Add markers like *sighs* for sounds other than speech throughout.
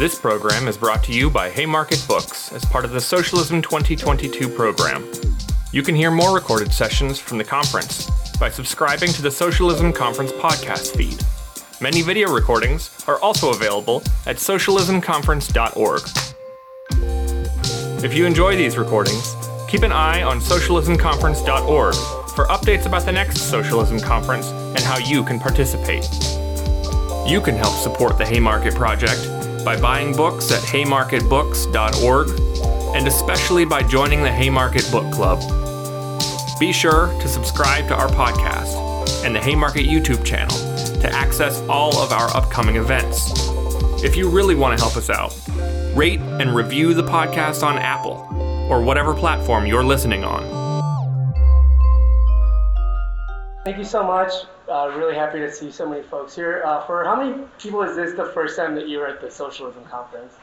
This program is brought to you by Haymarket Books as part of the Socialism 2022 program. You can hear more recorded sessions from the conference by subscribing to the Socialism Conference podcast feed. Many video recordings are also available at socialismconference.org. If you enjoy these recordings, keep an eye on socialismconference.org for updates about the next Socialism Conference and how you can participate. You can help support the Haymarket Project by buying books at haymarketbooks.org and especially by joining the Haymarket Book Club. Be sure to subscribe to our podcast and the Haymarket YouTube channel to access all of our upcoming events. If you really want to help us out, rate and review the podcast on Apple or whatever platform you're listening on. Thank you so much. Uh, really happy to see so many folks here. Uh, for how many people is this the first time that you're at the socialism conference?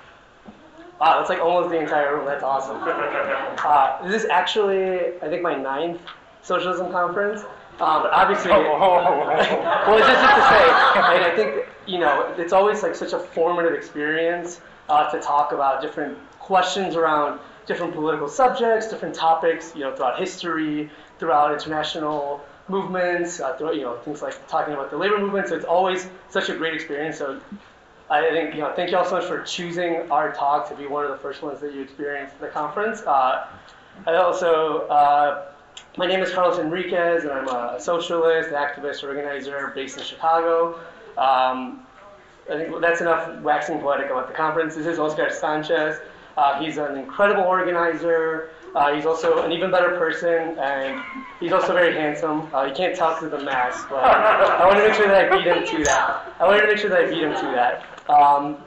Wow, that's like almost the entire room. That's awesome. *laughs* Uh, this is actually, I think, my ninth socialism conference. Um, but obviously, *laughs* well, it's just, just to say, and I think you know, it's always like such a formative experience uh, to talk about different questions around different political subjects, different topics, you know, throughout history, throughout international movements, uh, you know, things like talking about the labor movement. So it's always such a great experience. So I think, you know, thank you all so much for choosing our talk to be one of the first ones that you experienced at the conference. Uh, I also, uh, my name is Carlos Enriquez, and I'm a socialist, activist, organizer based in Chicago. Um, I think that's enough waxing poetic about the conference. This is Oscar Sanchez. Uh, he's an incredible organizer. Uh, he's also an even better person, and he's also very handsome. Uh, you can't tell through the mask, but I want to make sure that I beat him to that. I wanted to make sure that I beat him to that. Um,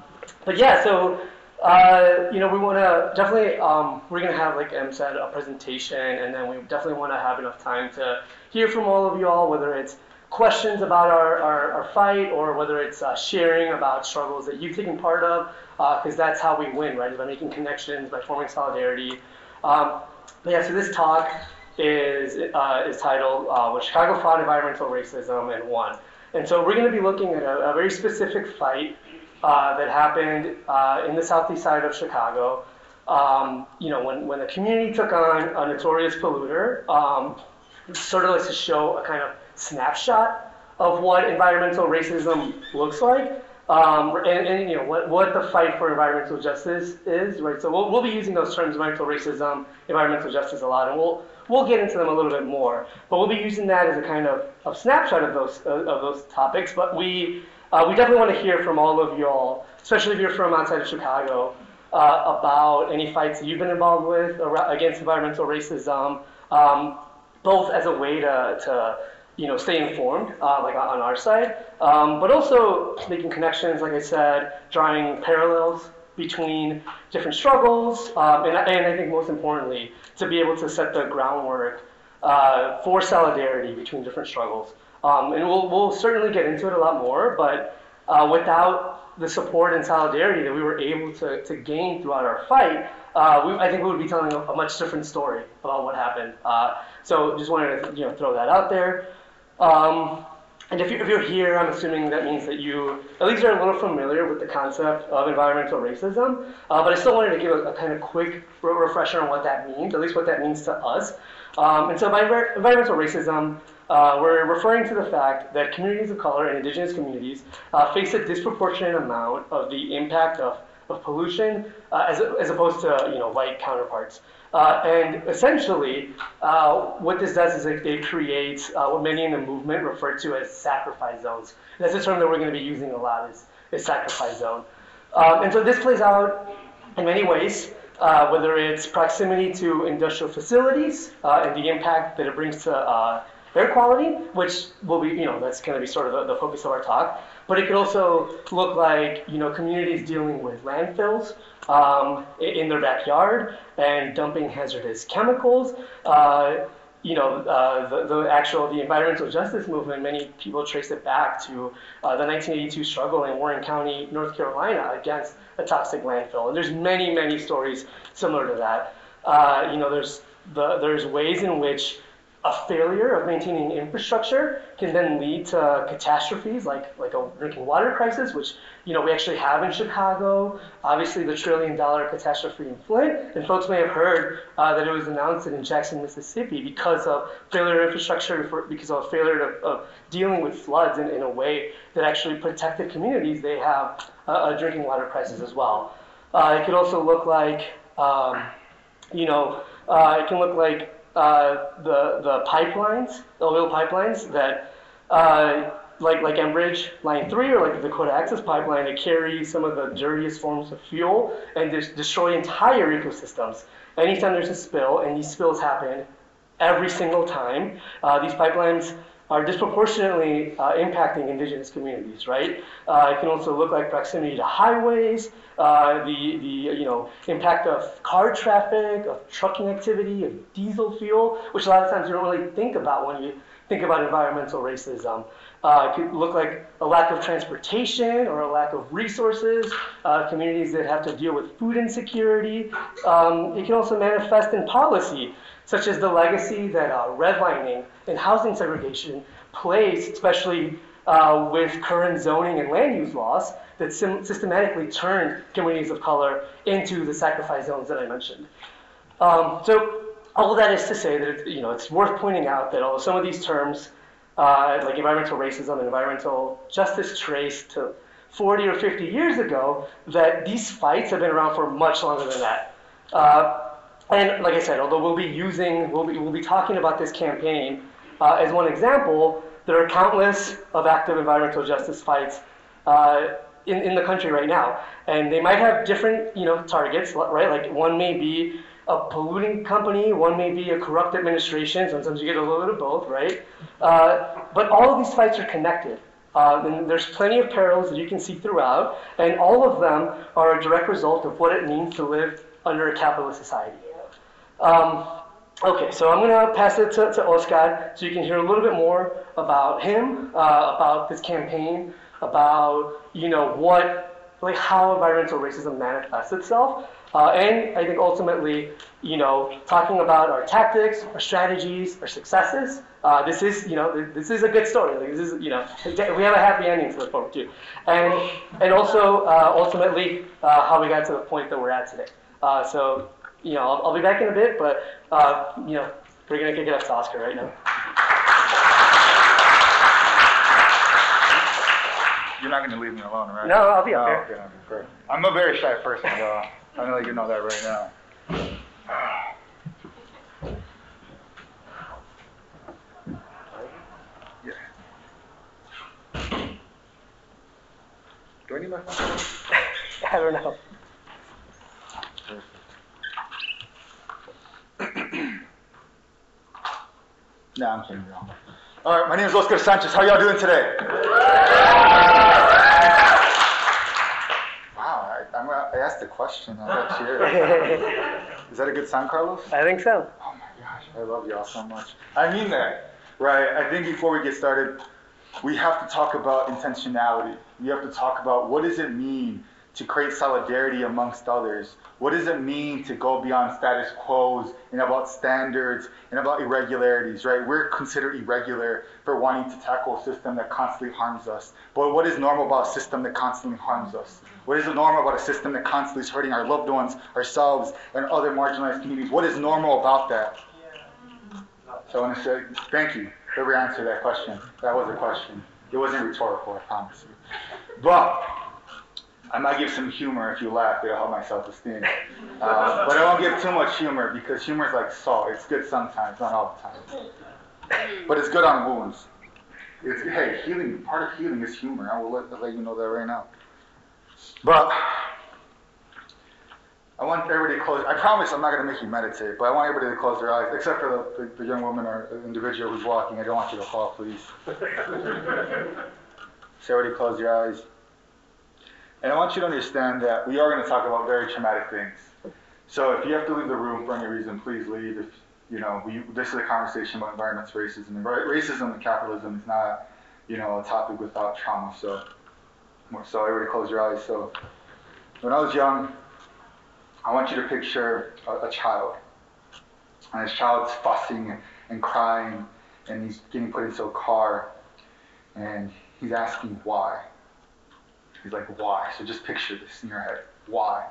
but yeah, so uh, you know, we want to definitely. Um, we're gonna have, like Em said, a presentation, and then we definitely want to have enough time to hear from all of you all, whether it's questions about our, our, our fight or whether it's uh, sharing about struggles that you've taken part of, because uh, that's how we win, right? Is by making connections, by forming solidarity. Um, but yeah, so this talk is, uh, is titled uh, Chicago Fought Environmental Racism and Won. And so we're going to be looking at a, a very specific fight uh, that happened uh, in the southeast side of Chicago. Um, you know, when, when the community took on a notorious polluter, um, sort of like to show a kind of snapshot of what environmental racism looks like. Um, and, and, you know what, what the fight for environmental justice is, right? So we'll, we'll be using those terms, environmental racism, environmental justice, a lot, and we'll we'll get into them a little bit more. But we'll be using that as a kind of, of snapshot of those of those topics. But we uh, we definitely want to hear from all of y'all, especially if you're from outside of Chicago, uh, about any fights you've been involved with against environmental racism, um, both as a way to, to you know, stay informed, uh, like on our side, um, but also making connections, like I said, drawing parallels between different struggles, um, and, and, I think most importantly, to be able to set the groundwork uh, for solidarity between different struggles. Um, and we'll, we'll certainly get into it a lot more, but uh, without the support and solidarity that we were able to, to gain throughout our fight, uh, we, I think we would be telling a, a, much different story about what happened. Uh, so just wanted to you know, throw that out there. Um, and if, you, if you're here, I'm assuming that means that you at least are a little familiar with the concept of environmental racism. Uh, but I still wanted to give a, a kind of quick re- refresher on what that means, at least what that means to us. Um, and so by environmental racism, uh, we're referring to the fact that communities of color and indigenous communities uh, face a disproportionate amount of the impact of, of pollution uh, as, as opposed to you know, white counterparts. Uh, and essentially, uh, what this does is it, it creates uh, what many in the movement refer to as sacrifice zones. That's a term that we're going to be using a lot is, is sacrifice zone. Um, and so this plays out in many ways, uh, whether it's proximity to industrial facilities uh, and the impact that it brings to uh, air quality, which will be, you know, that's going to be sort of the, the focus of our talk. But it could also look like, you know, communities dealing with landfills um, in their backyard and dumping hazardous chemicals. Uh, you know, uh, the, the, actual, the environmental justice movement, many people trace it back to uh, the 1982 struggle in Warren County, North Carolina against a toxic landfill. And there's many, many stories similar to that. Uh, you know, there's, the, there's ways in which a failure of maintaining infrastructure can then lead to catastrophes like, like a drinking water crisis, which you know we actually have in Chicago. Obviously, the trillion dollar catastrophe in Flint, and folks may have heard uh, that it was announced in Jackson, Mississippi, because of failure of infrastructure, for, because of a failure of, of dealing with floods in, in a way that actually protected communities. They have a, a drinking water crisis as well. Uh, it could also look like, um, you know, uh, it can look like uh, the the pipelines, the oil pipelines that uh, like like Enbridge Line Three or like the Dakota Access Pipeline that carry some of the dirtiest forms of fuel and just destroy entire ecosystems. Anytime there's a spill, and these spills happen every single time, uh, these pipelines are disproportionately uh, impacting indigenous communities, right? Uh, it can also look like proximity to highways, uh, the, the you know, impact of car traffic, of trucking activity, of diesel fuel, which a lot of times you don't really think about when you think about environmental racism. Uh, it could look like a lack of transportation or a lack of resources, uh, communities that have to deal with food insecurity. Um, it can also manifest in policy such as the legacy that uh, redlining and housing segregation plays, especially uh, with current zoning and land use laws that sim- systematically turned communities of color into the sacrifice zones that I mentioned. Um, so all of that is to say that it's, you know, it's worth pointing out that although some of these terms, uh, like environmental racism and environmental justice, trace to 40 or 50 years ago, that these fights have been around for much longer than that. Uh, and like I said, although we'll be using, we'll be, we'll be talking about this campaign uh, as one example, there are countless of active environmental justice fights uh, in, in the country right now. And they might have different, you know, targets, right? Like one may be a polluting company, one may be a corrupt administration, sometimes you get a little bit of both, right? Uh, but all of these fights are connected. Uh, and there's plenty of parallels that you can see throughout, and all of them are a direct result of what it means to live under a capitalist society. Um, okay, so I'm going to pass it to, to Oscar so you can hear a little bit more about him, uh, about this campaign, about, you know, what, like how environmental racism manifests itself. Uh, and I think ultimately, you know, talking about our tactics, our strategies, our successes. Uh, this is, you know, this is a good story. Like, this is, you know, we have a happy ending to look forward too, and and also uh, ultimately uh, how we got to the point that we're at today. Uh, so you know, I'll, I'll, be back in a bit, but, uh, you know, we're going to kick it up to Oscar right now. You're not going to leave me alone, right? No, I'll be up oh, here. Okay, I'm a very shy person, though. I'm going to let you know that right now. *sighs* yeah. Do I need my phone? *laughs* I don't know. Nah, I'm kidding. Y'all. All right, my name is Oscar Sanchez. How y'all doing today? Wow, I, I'm, I asked a question. I got cheered. *laughs* Is that a good sign, Carlos? I think so. Oh my gosh, I love y'all so much. I mean that, right? I think before we get started, we have to talk about intentionality. We have to talk about what does it mean to create solidarity amongst others? What does it mean to go beyond status quos and about standards and about irregularities, right? We're considered irregular for wanting to tackle a system that constantly harms us. But what is normal about a system that constantly harms us? What is normal about a system that constantly is hurting our loved ones, ourselves, and other marginalized communities? What is normal about that? So I want to say thank you for every answer that question. That was a question. It wasn't rhetorical, I promise you. But I might give some humor if you laugh. It'll help my self-esteem. Uh, but I won't give too much humor because humor is like salt. It's good sometimes, not all the time. But it's good on wounds. It's, hey, healing. Part of healing is humor. I will let, let you know that right now. But I want everybody to close. I promise I'm not going to make you meditate, but I want everybody to close their eyes, except for the, the, the young woman or individual who's walking. I don't want you to fall, please. *laughs* so everybody close your eyes. And I want you to understand that we are going to talk about very traumatic things. So if you have to leave the room for any reason, please leave. If you know, we, this is a conversation about environmental racism. Racism and capitalism is not, you know, a topic without trauma. So, so everybody close your eyes. So, when I was young, I want you to picture a, a child. And this child's fussing and crying, and he's getting put into a car, and he's asking why. He's like, why? So just picture this in your head. Why?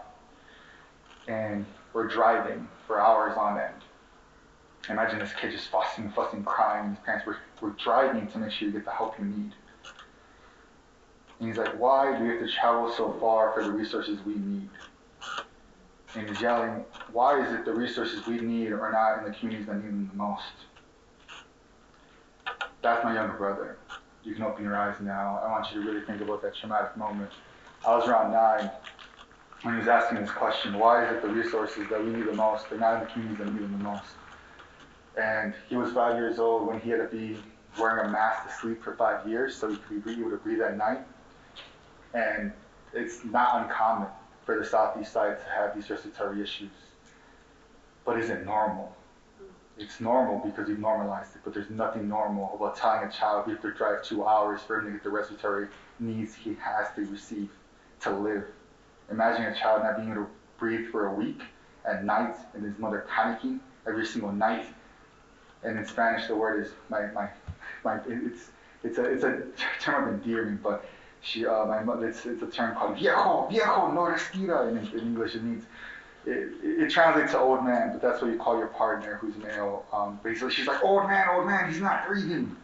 And we're driving for hours on end. Imagine this kid just fussing, fussing, crying. And his parents were, were driving to make sure you get the help you need. And he's like, why do we have to travel so far for the resources we need? And he's yelling, why is it the resources we need are not in the communities that need them the most? That's my younger brother. You can open your eyes now. I want you to really think about that traumatic moment. I was around nine when he was asking this question, why is it the resources that we need the most, they're not in the communities that need them the most? And he was five years old when he had to be wearing a mask to sleep for five years so he could be able to breathe at night. And it's not uncommon for the southeast side to have these respiratory issues. But is it normal? It's normal because you've normalized it, but there's nothing normal about telling a child you have to drive two hours for him to get the respiratory needs he has to receive to live. Imagine a child not being able to breathe for a week at night and his mother panicking every single night. And in Spanish, the word is my, my, my it's, it's a, it's a term of endearment, but she, uh, my mother, it's, it's a term called viejo, viejo, no respira. In, in English, it means, it, it, translates to old man, but that's what you call your partner who's male. Um, basically, she's like, old man, old man, he's not breathing.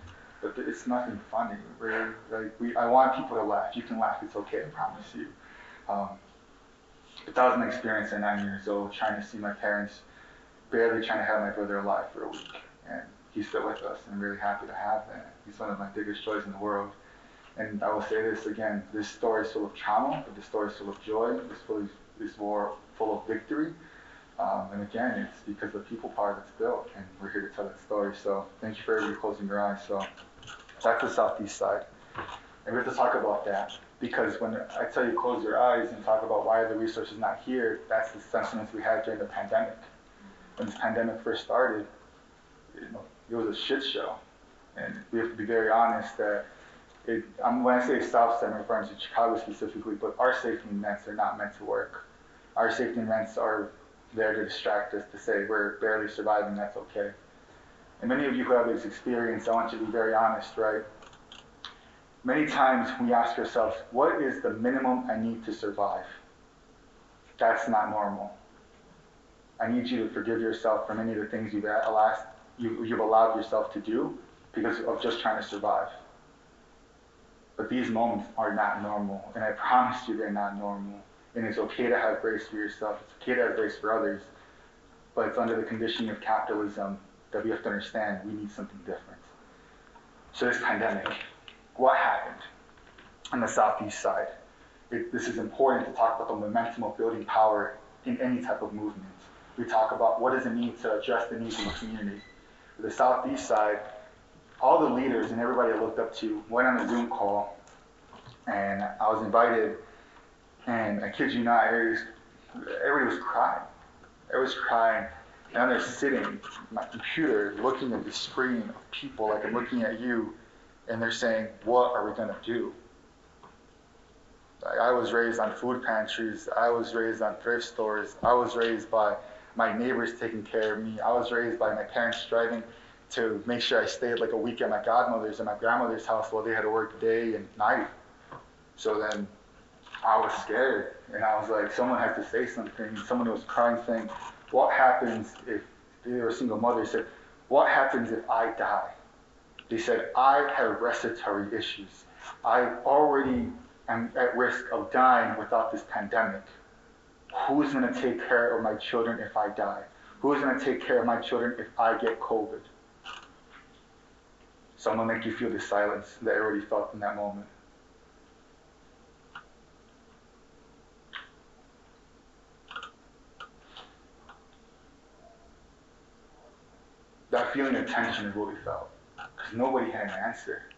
But it's nothing funny. Really. Like we, I want people to laugh. You can laugh. It's okay. I promise you. Um, but that was my experience at nine years old, trying to see my parents, barely trying to have my brother alive for a week. And he's still with us, and I'm really happy to have that. He's one of my biggest joys in the world. And I will say this again, this story is full of trauma, but this story is full of joy. This story is full of victory. Um, and again, it's because the people part that's built, and we're here to tell that story. So thank you for everybody closing your eyes. So to the southeast side. And we have to talk about that because when I tell you close your eyes and talk about why the resources not here, that's the sentiments we had during the pandemic. When this pandemic first started, know, it was a shit show. And we have to be very honest that it, um, when I say South Side, I'm referring to Chicago specifically, but our safety nets are not meant to work. Our safety nets are there to distract us, to say we're barely surviving, that's okay. And many of you who have this experience, I want you to be very honest, right? Many times we ask ourselves, what is the minimum I need to survive? That's not normal. I need you to forgive yourself for many of the things you've, you've allowed yourself to do because of just trying to survive. But these moments are not normal, and I promise you they're not normal. And it's okay to have grace for yourself, it's okay to have grace for others, but it's under the conditioning of capitalism that we have to understand we need something different. So, this pandemic, what happened on the southeast side? It, this is important to talk about the momentum of building power in any type of movement. We talk about what does it mean to address the needs of the community. The southeast side, all the leaders and everybody I looked up to went on a Zoom call, and I was invited, and I kid you not, everybody was, everybody was crying. Everybody was crying, and I'm there sitting, my computer, looking at the screen of people, like I'm looking at you, and they're saying, "What are we gonna do?" Like, I was raised on food pantries. I was raised on thrift stores. I was raised by my neighbors taking care of me. I was raised by my parents driving to make sure I stayed like a week at my godmother's and my grandmother's house while they had to work day and night. So then I was scared and I was like, someone has to say something. Someone was crying saying, what happens if they were a single mother said, what happens if I die? They said, I have respiratory issues. I already am at risk of dying without this pandemic. Who's going to take care of my children if I die? Who's going to take care of my children if I get COVID? So I'm to make you feel the silence that I already felt in that moment. That feeling of tension is what we felt. Because nobody had an answer.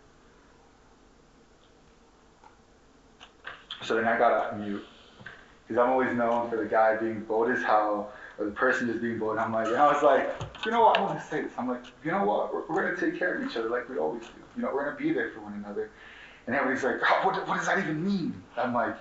So then I got off mute. Because I'm always known for the guy being bold as hell, or the person just being bold. I'm like, and I was like, you know what? I want to say this. I'm like, you know what? We're, we're to take care of each other like we always do. You know, we're to be there for one another. And everybody's like, oh, what, what does that even mean? I'm like,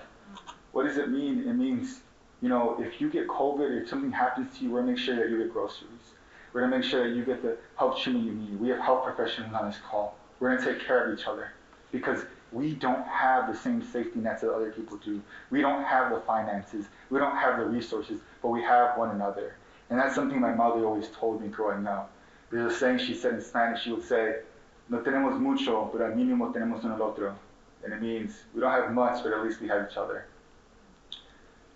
what does it mean? It means, you know, if you get COVID, if something happens to you, we're to make sure that you get groceries. We're gonna make sure that you get the help treatment you need. We have health professionals on this call. We're gonna take care of each other because we don't have the same safety nets that other people do. We don't have the finances. We don't have the resources, but we have one another. And that's something my mother always told me growing up. There's a saying she said in Spanish, she would say, No tenemos mucho, pero al mínimo tenemos uno al otro. And it means we don't have much, but at least we have each other.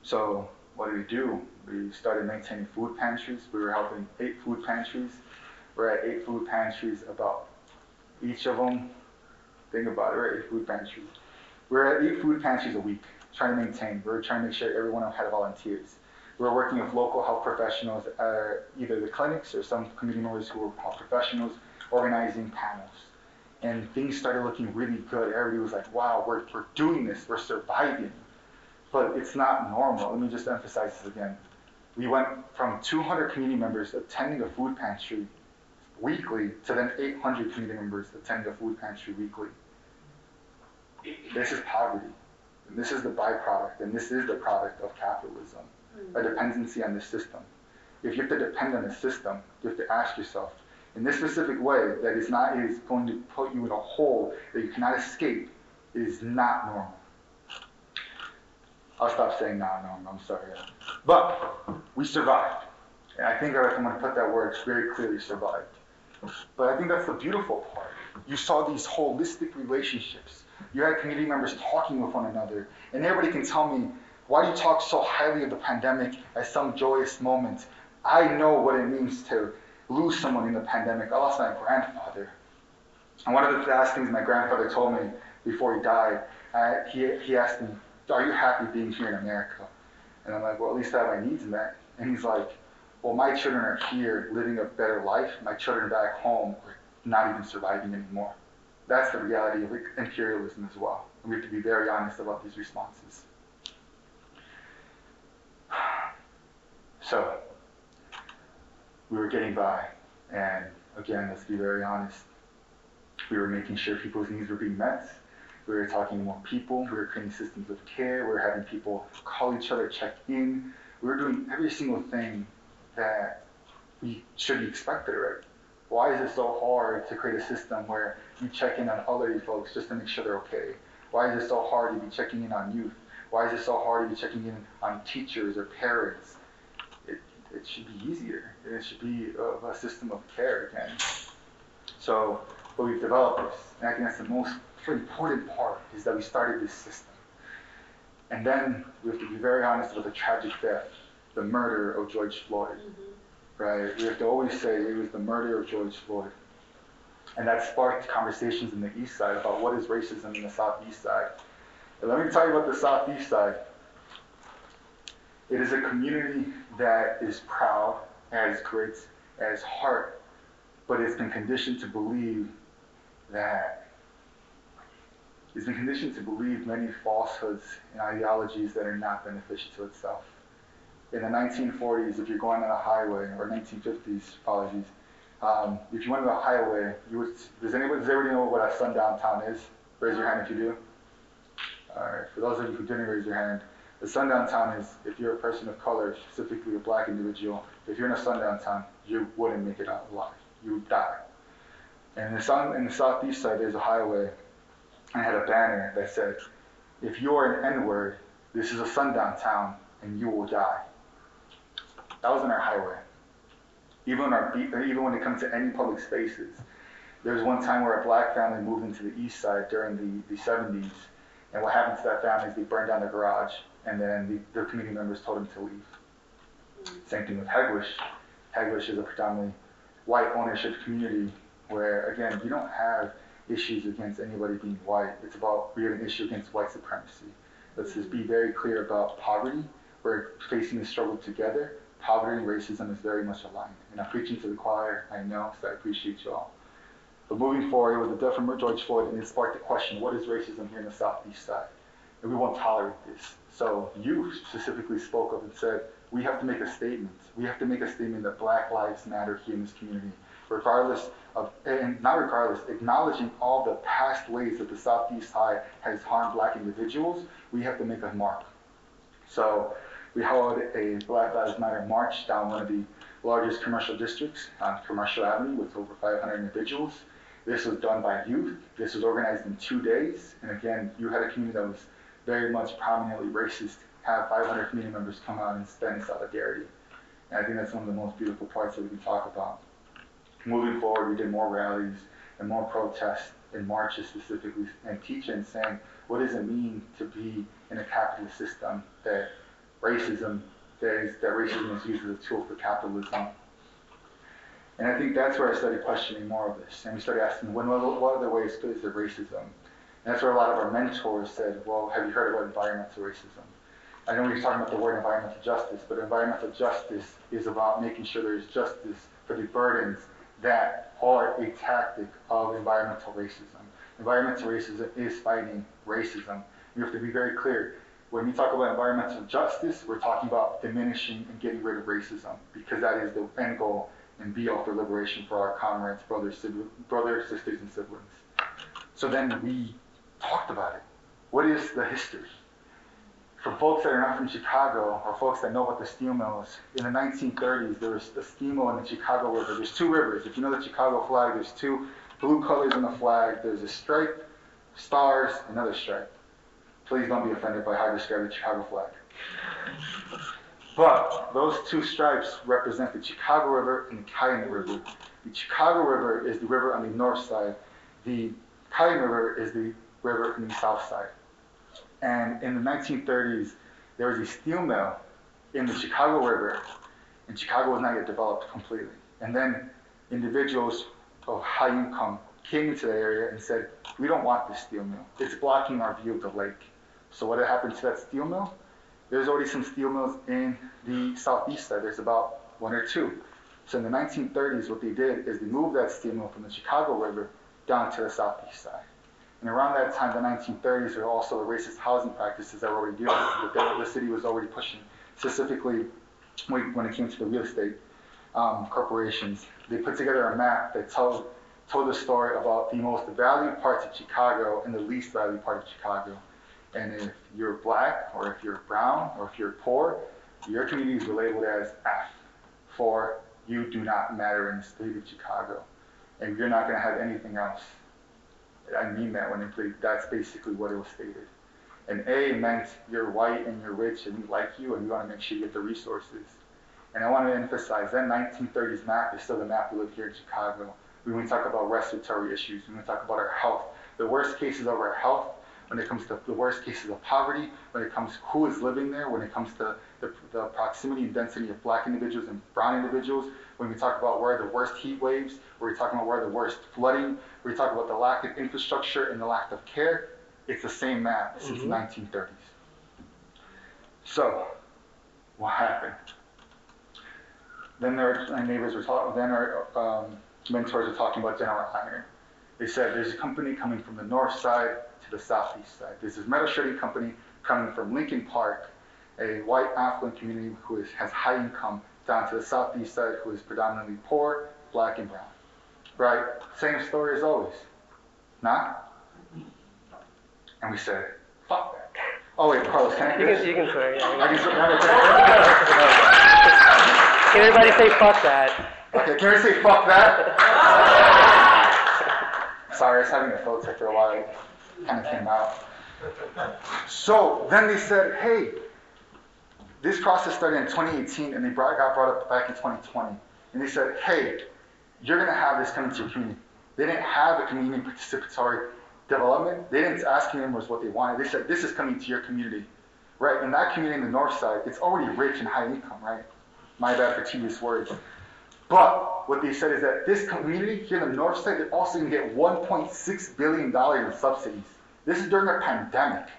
So what did we do? We started maintaining food pantries. We were helping eight food pantries. We're at eight food pantries, about each of them. Think about it, we're at eight food pantries. We're at eight food pantries a week, trying to maintain. We're trying to make sure everyone had volunteers. We're working with local health professionals, uh, either the clinics or some community members who were health professionals, organizing panels. And things started looking really good. Everybody was like, wow, we're, we're doing this, we're surviving. But it's not normal. Let me just emphasize this again. We went from 200 community members attending a food pantry weekly to then 800 community members attending a food pantry weekly. This is poverty. And this is the byproduct, and this is the product of capitalism a hmm. dependency on the system. If you have to depend on the system, you have to ask yourself, in this specific way, that is not is going to put you in a hole that you cannot escape, is not normal. I'll stop saying not normal. I'm sorry. But we survived. And I think I'm going to put that word very clearly survived. But I think that's the beautiful part. You saw these holistic relationships. You had community members talking with one another. And everybody can tell me, why do you talk so highly of the pandemic as some joyous moment? I know what it means to lose someone in the pandemic. I lost my grandfather. And one of the last things my grandfather told me before he died, uh, he, he asked me, Are you happy being here in America? And I'm like, Well, at least I have my needs met. And he's like, Well, my children are here living a better life. My children back home are not even surviving anymore. That's the reality of imperialism as well. And we have to be very honest about these responses. *sighs* So, we were getting by. And again, let's be very honest. We were making sure people's needs were being met. We were talking to more people. We were creating systems of care. We were having people call each other, check in. We were doing every single thing that we should be expected, right? Why is it so hard to create a system where you check in on elderly folks just to make sure they're okay? Why is it so hard to be checking in on youth? Why is it so hard to be checking in on teachers or parents? It, it should be easier. It should be a, a system of care again. So, but we've developed this. And I think that's the most important part is that we started this system. And then we have to be very honest about the tragic death, the murder of George Floyd. Mm-hmm. Right? We have to always say it was the murder of George Floyd. And that sparked conversations in the east side about what is racism in the southeast side. And let me tell you about the southeast side. It is a community that is proud, has great, has heart, but it's been conditioned to believe that it's been conditioned to believe many falsehoods and ideologies that are not beneficial to itself. In the 1940s, if you're going on a highway, or 1950s, apologies, um, if you went on a highway, you would, does anybody, does everybody know what a sundown town is? Raise your hand if you do. All right, for those of you who didn't raise your hand, a sundown town is if you're a person of color, specifically a black individual, if you're in a sundown town, you wouldn't make it out alive. You would die. And in the, sun, in the southeast side, there's a highway. I had a banner that said, if you're an N-word, this is a sundown town, and you will die. That was in our highway. Even our, even when it comes to any public spaces. There was one time where a black family moved into the east side during the, the 70s, and what happened to that family is they burned down their garage and then the, their community members told them to leave. Same thing with Hegewisch. Hegewisch is a predominantly white ownership community where, again, you don't have issues against anybody being white. It's about we have an issue against white supremacy. Let's just be very clear about poverty. We're facing the struggle together. Poverty and racism is very much aligned. And I'm preaching to the choir, I know, so I appreciate you all. But moving forward with the death of George Floyd, and it sparked the question, what is racism here in the southeast side? And we won't tolerate this. So you specifically spoke up and said, we have to make a statement. We have to make a statement that Black Lives Matter here in this community, regardless of, and not regardless, acknowledging all the past ways that the Southeast side has harmed black individuals, we have to make a mark. So we held a Black Lives Matter march down one of the largest commercial districts on Commercial Avenue with over 500 individuals. This was done by youth. This was organized in two days. And again, you had a community that was very much prominently racist, have 500 community members come out and in solidarity. And I think that's one of the most beautiful parts that we can talk about. Moving forward, we did more rallies and more protests and marches specifically and teaching saying, what does it mean to be in a capitalist system that racism, that, is, that racism is used as a tool for capitalism and I think that's where I started questioning more of this. And we started asking, when, what other ways is there racism? And that's where a lot of our mentors said, well, have you heard about environmental racism? I know we were talking about the word environmental justice, but environmental justice is about making sure there's justice for the burdens that are a tactic of environmental racism. Environmental racism is fighting racism. You have to be very clear. When we talk about environmental justice, we're talking about diminishing and getting rid of racism because that is the end goal and be all for liberation for our comrades, brothers, brothers, sisters, and siblings. So then we talked about it. What is the history? For folks that are not from Chicago, or folks that know about the steel mills, in the 1930s there was a steel mill in the Chicago River. There's two rivers. If you know the Chicago flag, there's two blue colors in the flag. There's a stripe, stars, another stripe. Please don't be offended by how I describe the Chicago flag. But those two stripes represent the Chicago River and the Calumet River. The Chicago River is the river on the north side. The Calumet River is the river on the south side. And in the 1930s, there was a steel mill in the Chicago River, and Chicago was not yet developed completely. And then individuals of high income came into the area and said, we don't want this steel mill. It's blocking our view of the lake. So what happened to that steel mill? there's already some steel mills in the southeast side. There's about one or two. So in the 1930s, what they did is they moved that steel mill from the Chicago River down to the southeast side. And around that time, the 1930s, there were also the racist housing practices that were already dealing with, that the city was already pushing, specifically when it came to the real estate um, corporations. They put together a map that told, told the story about the most valued parts of Chicago and the least valued part of Chicago. And if you're black, or if you're brown, or if you're poor, your communities are labeled as F for you do not matter in the state of Chicago. And you're not going to have anything else. I mean that when it, that's basically what it was stated. And A meant you're white and you're rich and we like you and we want to make sure you get the resources. And I want to emphasize that 1930s map is still the map we live here in Chicago. We when we talk about respiratory issues, we when we talk about our health, the worst cases of our health when it comes to the worst cases of poverty, when it comes to who is living there, when it comes to the, the proximity and density of black individuals and brown individuals, when we talk about where the worst heat waves, where we're talking about where the worst flooding, where we talk about the lack of infrastructure and the lack of care, it's the same map since mm-hmm. the 1930s. So, what happened? Then our neighbors were talking, then our um, mentors were talking about General Iron. They said there's a company coming from the north side the southeast side. This is metal shredding company coming from Lincoln Park, a white affluent community who is, has high income, down to the southeast side who is predominantly poor, black and brown. Right? Same story as always. Not? And we said, fuck that. Oh wait, Carlos, can I you can, you can swear, yeah. I can swear. *laughs* Can everybody say fuck that? Okay, can we say fuck that? *laughs* Sorry, I was having a filter for a while kind of came out. So then they said, hey, this process started in 2018 and they brought, got brought up back in 2020. And they said, hey, you're going to have this coming to your community. They didn't have a community participatory development. They didn't ask members what they wanted. They said, this is coming to your community. Right? And that community in the north side, it's already rich and high income, right? My bad for tedious words. But what they said is that this community here in the north side, they're also going to get $1.6 billion in subsidies. This is during a pandemic.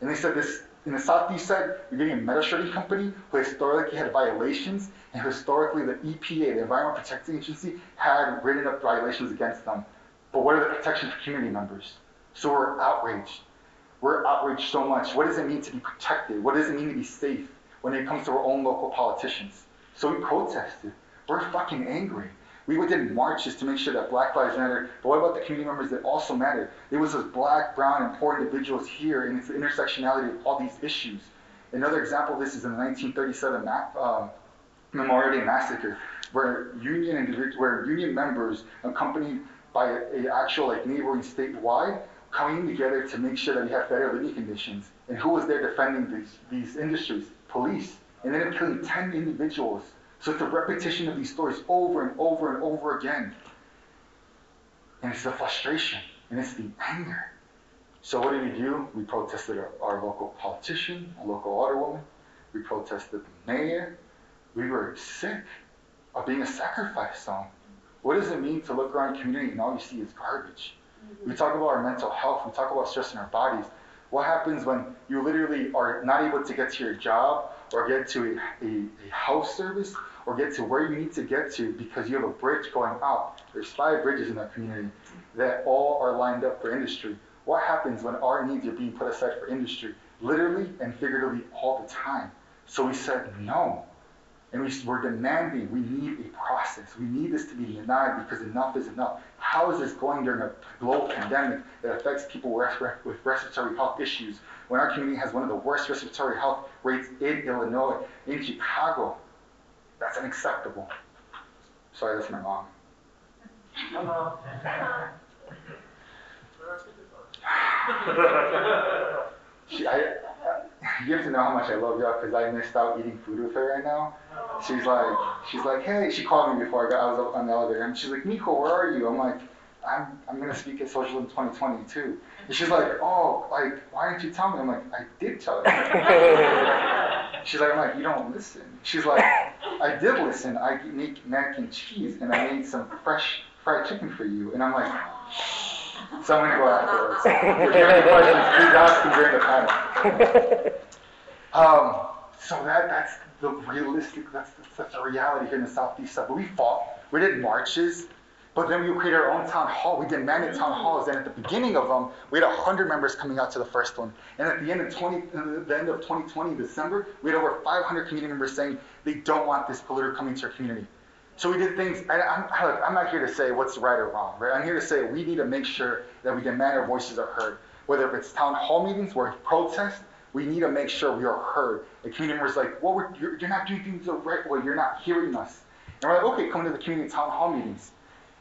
And they said this in the southeast side, you're getting a metal shredding company who historically had violations, and historically the EPA, the Environmental Protection Agency, had written up violations against them. But what are the protections for community members? So we're outraged. We're outraged so much. What does it mean to be protected? What does it mean to be safe when it comes to our own local politicians? So we protested. We're fucking angry. We did marches to make sure that Black Lives Matter, but what about the community members that also mattered? It was those black, brown, and poor individuals here, and it's the intersectionality of all these issues. Another example of this is in the 1937 um, Memorial Day Massacre, where union where union members, accompanied by actual like neighboring statewide, coming together to make sure that we have better living conditions. And who was there defending these, these industries? Police. And then killing 10 individuals. So it's a repetition of these stories over and over and over again. And it's the frustration and it's the anger. So what did we do? We protested our, our local politician, a local alderwoman. We protested the mayor. We were sick of being a sacrifice zone. What does it mean to look around a community and all you see is garbage? We talk about our mental health. We talk about stress in our bodies. What happens when you literally are not able to get to your job or get to a, a, a house service or get to where you need to get to because you have a bridge going out? There's five bridges in our community that all are lined up for industry. What happens when our needs are being put aside for industry? Literally and figuratively all the time. So we said no. And we, we're demanding, we need a process. We need this to be denied because enough is enough. How is this going during a global pandemic that affects people with respiratory health issues when our community has one of the worst respiratory health rates in Illinois, in Chicago? That's unacceptable. Sorry, that's my mom. Hello. *laughs* she, I, you have to know how much I love y'all because I missed out eating food with her right now. She's like, she's like, hey, she called me before I got, I was on the elevator, and she's like, Nico, where are you? I'm like, I'm, I'm gonna speak at Socialism 2022. And she's like, oh, like, why didn't you tell me? I'm like, I did tell you. *laughs* she's like, I'm like, you don't listen. She's like, I did listen. I make mac and cheese, and I made some fresh fried chicken for you. And I'm like, so I'm gonna go afterwards. *laughs* If you have any questions, please ask them during the panel. *laughs* Um, so that that's the realistic, that's, that's the reality here in the Southeast side. But we fought. We did marches. But then we created our own town hall. We did demanded town halls, and at the beginning of them, we had 100 members coming out to the first one. And at the end of 20, the end of 2020, December, we had over 500 community members saying they don't want this polluter coming to our community. So we did things. I, I'm, I'm not here to say what's right or wrong. Right? I'm here to say we need to make sure that we demand our voices are heard. Whether it's town hall meetings where protest, we need to make sure we are heard. The community members like, well, you're, you're not doing things the right way. You're not hearing us. And we're like, okay, come to the community town hall meetings.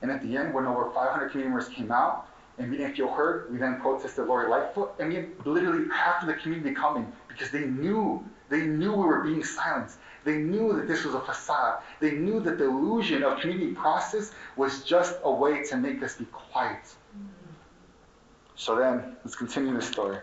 And at the end, when over 500 community members came out and we didn't feel heard, we then protested Lori Lightfoot. And we had literally half of the community coming because they knew, they knew we were being silenced. They knew that this was a facade. They knew that the illusion of community process was just a way to make us be quiet. So then, let's continue the story.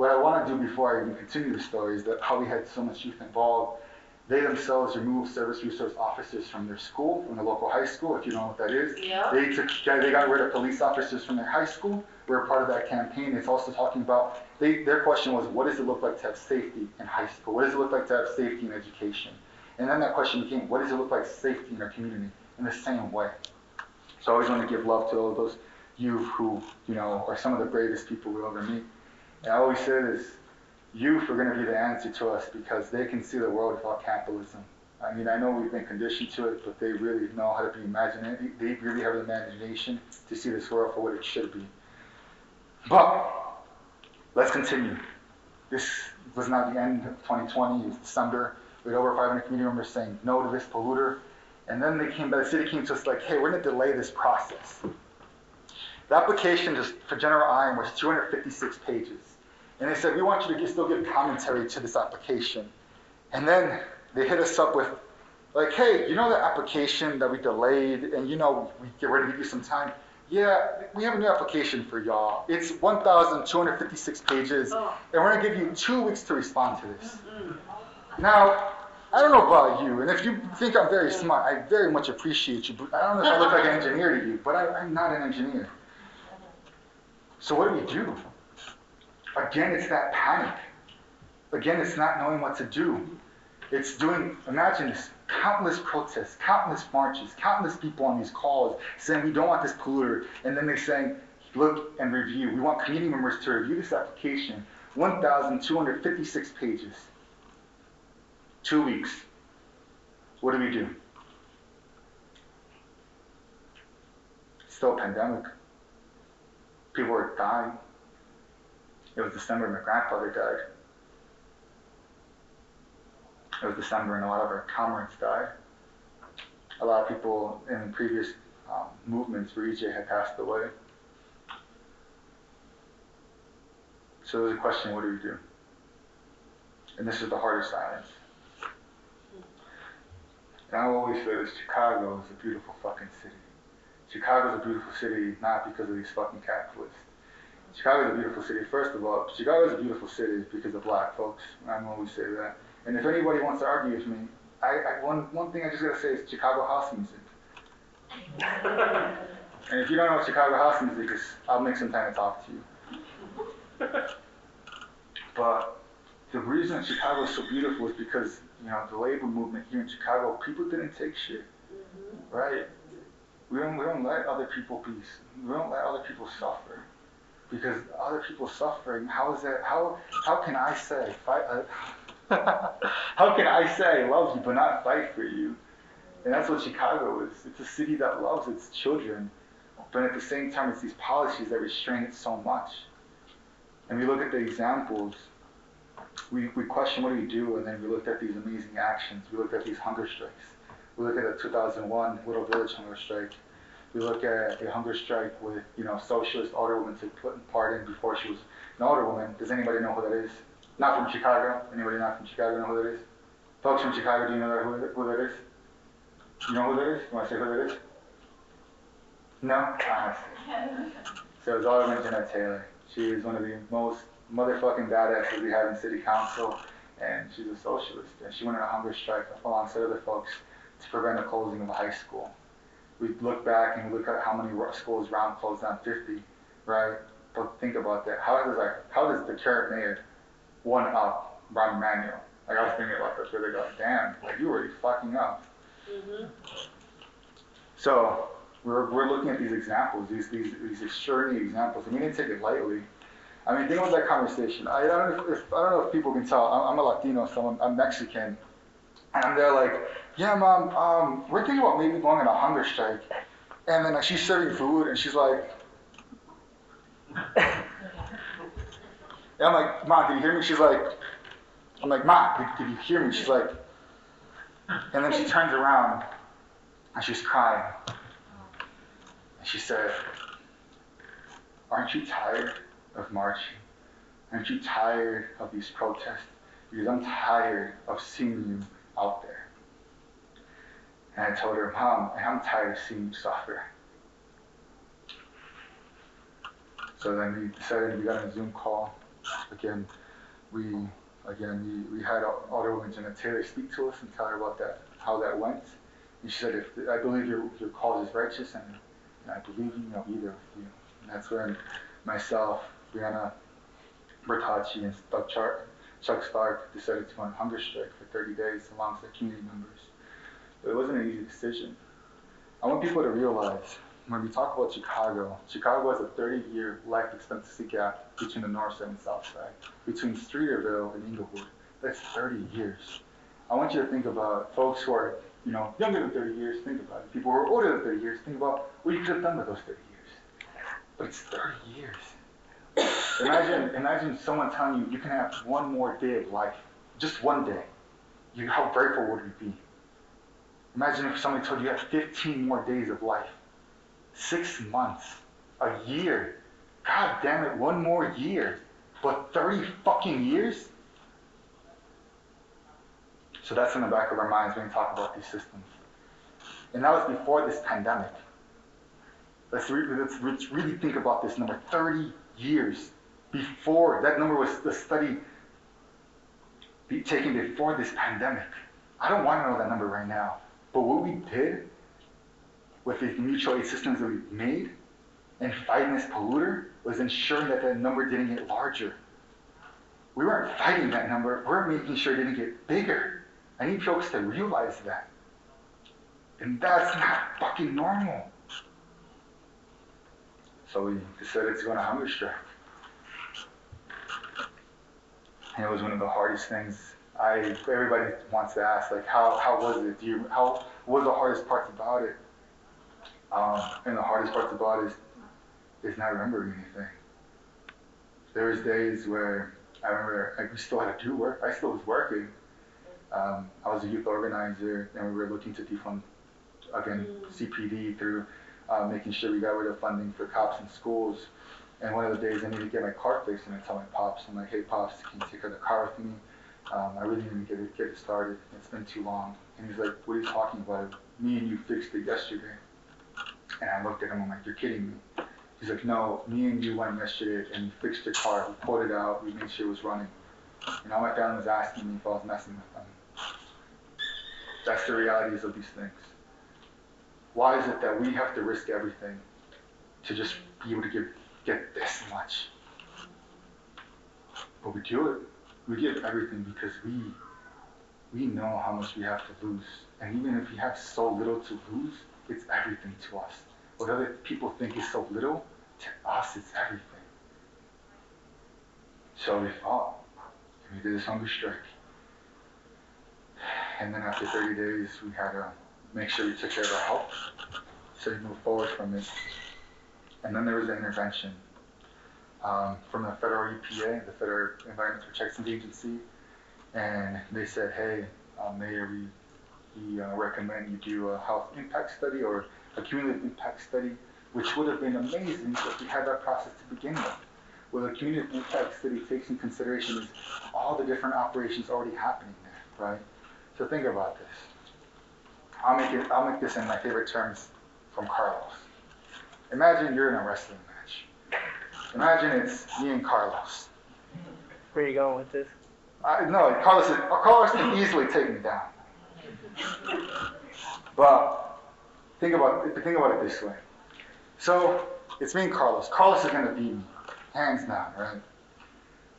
What I want to do before I even continue the story is that how we had so much youth involved. They themselves removed service resource officers from their school, from the local high school, if you know what that is. Yeah. They took, they got rid of police officers from their high school. We're part of that campaign. It's also talking about, they, their question was, what does it look like to have safety in high school? What does it look like to have safety in education? And then that question became, what does it look like safety in our community in the same way? So I always want to give love to all those youth who, you know, are some of the bravest people we'll ever meet. I always say this, youth are going to be the answer to us because they can see the world without capitalism. I mean, I know we've been conditioned to it, but they really know how to be imaginative. They really have the imagination to see this world for what it should be. But let's continue. This was not the end of 2020. It was December. We had over 500 community members saying no to this polluter. And then they came, the city came to us like, hey, we're going to delay this process. The application just for General Iron was 256 pages. And they said, we want you to still give commentary to this application. And then they hit us up with, like, hey, you know the application that we delayed and you know we get ready to give you some time? Yeah, we have a new application for y'all. It's 1,256 pages, oh. and we're gonna give you two weeks to respond to this. Mm-hmm. Now, I don't know about you, and if you think I'm very smart, I very much appreciate you. But I don't know if I look like an engineer to you, but I, am not an engineer. So what do we do? Again, it's that panic. Again, it's not knowing what to do. It's doing, imagine this, countless protests, countless marches, countless people on these calls saying we don't want this polluter. And then they're saying, look and review. We want community members to review this application. 1,256 pages. Two weeks. What do we do? Still a pandemic. People are dying. It was December, my grandfather died. it was December and a lot of our comrades died. A lot of people in previous um, movements for EJ had passed away. So there's a question, what do we do? And this is the harder silence. And I always say this, Chicago is a beautiful fucking city. Chicago is a beautiful city not because of these fucking capitalists. Chicago is a beautiful city. First of all, Chicago is a beautiful city because of black folks. I'm always say that. And if anybody wants to argue with me, I, I one one thing I just gotta say is Chicago house *laughs* music. and if you don't know what Chicago house music is, I'll make some time to talk to you. *laughs* but the reason Chicago is so beautiful is because you know the labor movement here in Chicago, people didn't take shit, mm-hmm. right? We don't we don't let other people be we don't let other people suffer because other people suffering. How is that? How how can I say fight? Uh, *laughs* how can I say I love you but not fight for you? And that's what Chicago is. It's a city that loves its children, but at the same time, it's these policies that restrain it so much. And we look at the examples. We, we question what do we do, and then we looked at these amazing actions. We looked at these hunger strikes. We look at the 2001 Little Village hunger strike. We look at a hunger strike with, you know, socialist older women took part in before she was an older woman. Does anybody know who that is? Not from Chicago. Anybody not from Chicago know who that is? Folks from Chicago, do you know who, who that is? You know who that is? You want to say who that is? No? Ah, so it's Alderman Jeanette Taylor. She is one of the most motherfucking badasses we have in city council, and she's a socialist. And she went on a hunger strike alongside other folks to prevent the closing of a high school. We look back and we look at how many schools round closed down 50, right? But think about that. How does that, how does the current mayor one up Rahm Emanuel. Like I was thinking about this, where they go, damn, like you were fucking up. Mm-hmm. So we're, we're looking at these examples, these these these extraordinary examples, and we didn't take it lightly. I mean, think about that conversation. I don't know if, if I don't know if people can tell. I'm, I'm a Latino, so I'm, I'm Mexican, and they're like, "Yeah, mom, um, we're thinking about maybe going on a hunger strike." And then like, she's serving food, and she's like. And I'm like, Mom, did you hear me? She's like, I'm like, Mom, did, did you hear me? She's like, and then she turns around and she's crying. And she said, Aren't you tired of marching? Aren't you tired of these protests? Because I'm tired of seeing you out there. And I told her, Mom, I'm tired of seeing you suffer. So then we decided we got a Zoom call again, we again we, we had Alderwoman Jeanette Taylor speak to us and tell her about that, how that went. And she said, if, I believe your, your cause is righteous, and, and I believe you, I'll be there with you. And that's when myself, Breanna Bertacchi, and Chuck Stark decided to go on hunger strike for 30 days alongside community members. But it wasn't an easy decision. I want people to realize when we talk about Chicago, Chicago has a 30 year life expectancy gap between the north side and south side, between Streeterville and Englewood. That's 30 years. I want you to think about folks who are, you know, younger than 30 years, think about it. People who are older than 30 years, think about what you could have done with those 30 years. But it's 30 years. imagine, imagine someone telling you you can have one more day of life, just one day. You, how grateful would you be? Imagine if somebody told you you have 15 more days of life six months, a year. God damn it, one more year. But 30 fucking years? So that's in the back of our minds when we talk about these systems. And that was before this pandemic. Let's, re- let's really think about this number 30 years before. That number was the study be taken before this pandemic. I don't want to know that number right now. But what we did with these mutual aid systems that we've made and fighting this polluter was ensuring that that number didn't get larger. We weren't fighting that number, we we're making sure it didn't get bigger. I need folks to realize that. And that's not fucking normal. So we decided to go on a hunger strike. And it was one of the hardest things. I everybody wants to ask, like, how, how was it? Do you how what was the hardest parts about it? Um, and the hardest part about it is, is not remembering anything. There was days where I remember like, we still had to do work. I still was working, Um, I was a youth organizer, and we were looking to defund again CPD through uh, making sure we got rid of funding for cops in schools. And one of the days I needed to get my car fixed, and I tell my pops, I'm like, hey pops, can you take care of the car with me? Um, I really didn't get it, get it started. It's been too long. And he's like, what are you talking about? Me and you fixed it yesterday. And I looked at him, I'm like, you're kidding me. He's like, no, me and you went yesterday and we fixed your car. We pulled it out. We made sure it was running. And all my family was asking me if I was messing with them. That's the realities of these things. Why is it that we have to risk everything to just be able to give, get this much? But we do it. We give everything because we we know how much we have to lose. And even if we have so little to lose, it's everything to us. What other people think is so little, to us it's everything. So we fought. We did this hunger strike. And then after 30 days, we had to make sure we took care of our health. So we moved forward from it. And then there was an intervention um, from the federal EPA, the Federal Environmental Protection Agency, and they said, hey, uh, Mayor, we, we uh, recommend you do a health impact study or a cumulative impact study, which would have been amazing if we had that process to begin with. Well, a cumulative impact study takes in consideration is all the different operations already happening there, right? So think about this. I'll make it. I'll make this in my favorite terms from Carlos. Imagine you're in a wrestling match. Imagine it's me and Carlos. Where are you going with this? I, no, Carlos, Carlos can easily take me down. But think about think about it this way. So it's me and Carlos. Carlos is gonna beat me, hands down, right?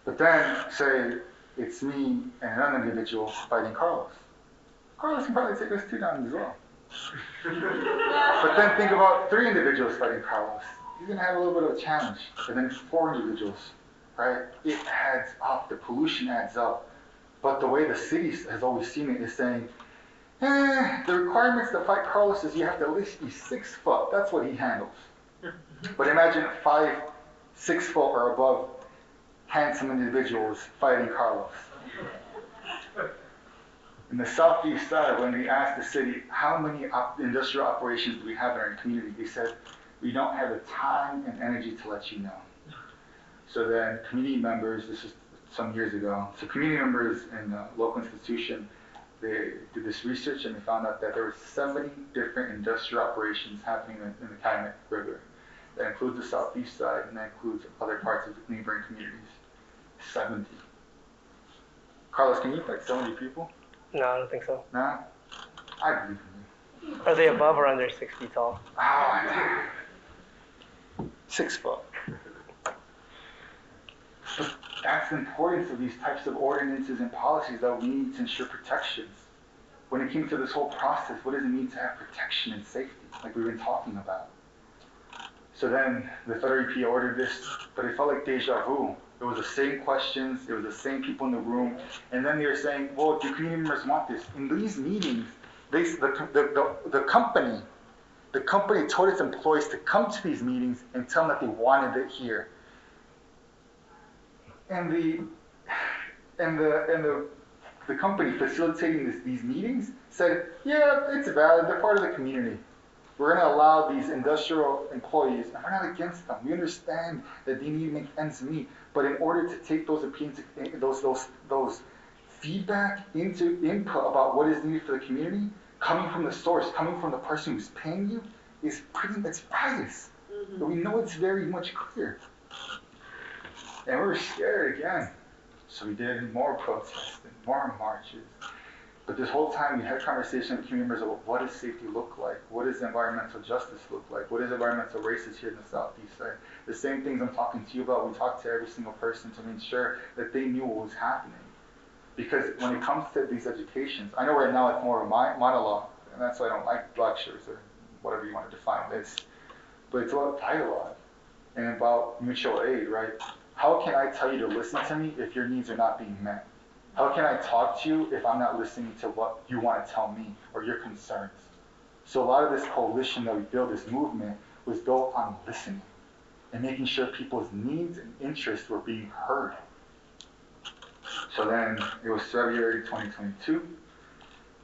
But then say it's me and another individual fighting Carlos. Carlos can probably take us two down as well. but then think about three individuals fighting Carlos. He's gonna have a little bit of a challenge. And then four individuals, right? It adds up. The pollution adds up. But the way the city has always seen it is saying, eh, the requirements to fight Carlos is you have to at least be six foot. That's what he handles. *laughs* But imagine five, six foot or above handsome individuals fighting Carlos. In the southeast side, when we asked the city how many op- industrial operations do we have in our community, they said we don't have the time and energy to let you know. So then, community members, this is some years ago, so community members in a local institution, they did this research and they found out that there were 70 different industrial operations happening in, in the Calumet River. That includes the southeast side and that includes other parts of the neighboring communities. 70. Carlos, can you like 70 people? No, I don't think so. Nah? I believe in you. Are they above or under six feet tall? Oh, Six foot. But that's the importance of these types of ordinances and policies that we need to ensure protections. When it came to this whole process, what does it mean to have protection and safety, like we've been talking about? So then the federal EP ordered this, but it felt like deja vu. It was the same questions, it was the same people in the room, and then they were saying, well, do community members want this? In these meetings, they, the, the, the, the company, the company told its employees to come to these meetings and tell them that they wanted it here. And the, and the, and the, the company facilitating this, these meetings said, yeah, it's valid, they're part of the community. We're going to allow these industrial employees, and we're not against them. We understand that they need to make ends meet, but in order to take those opinions, eh, those those those feedback into input about what is needed for the community, coming from the source, coming from the person who's paying you, is pretty. It's bias. Mm-hmm. But we know it's very much clear, and we were scared again. So we did more protests and more marches. But this whole time we had conversation with community members about what does safety look like? What does environmental justice look like? What is environmental racism here in the southeast side? The same things I'm talking to you about, we talked to every single person to make sure that they knew what was happening. Because when it comes to these educations, I know right now it's more of a monologue, and that's why I don't like lectures or whatever you want to define this. But it's about dialogue and about mutual aid, right? How can I tell you to listen to me if your needs are not being met? How can I talk to you if I'm not listening to what you want to tell me or your concerns? So a lot of this coalition that we built, this movement, was built on listening and making sure people's needs and interests were being heard. So then it was February 2022,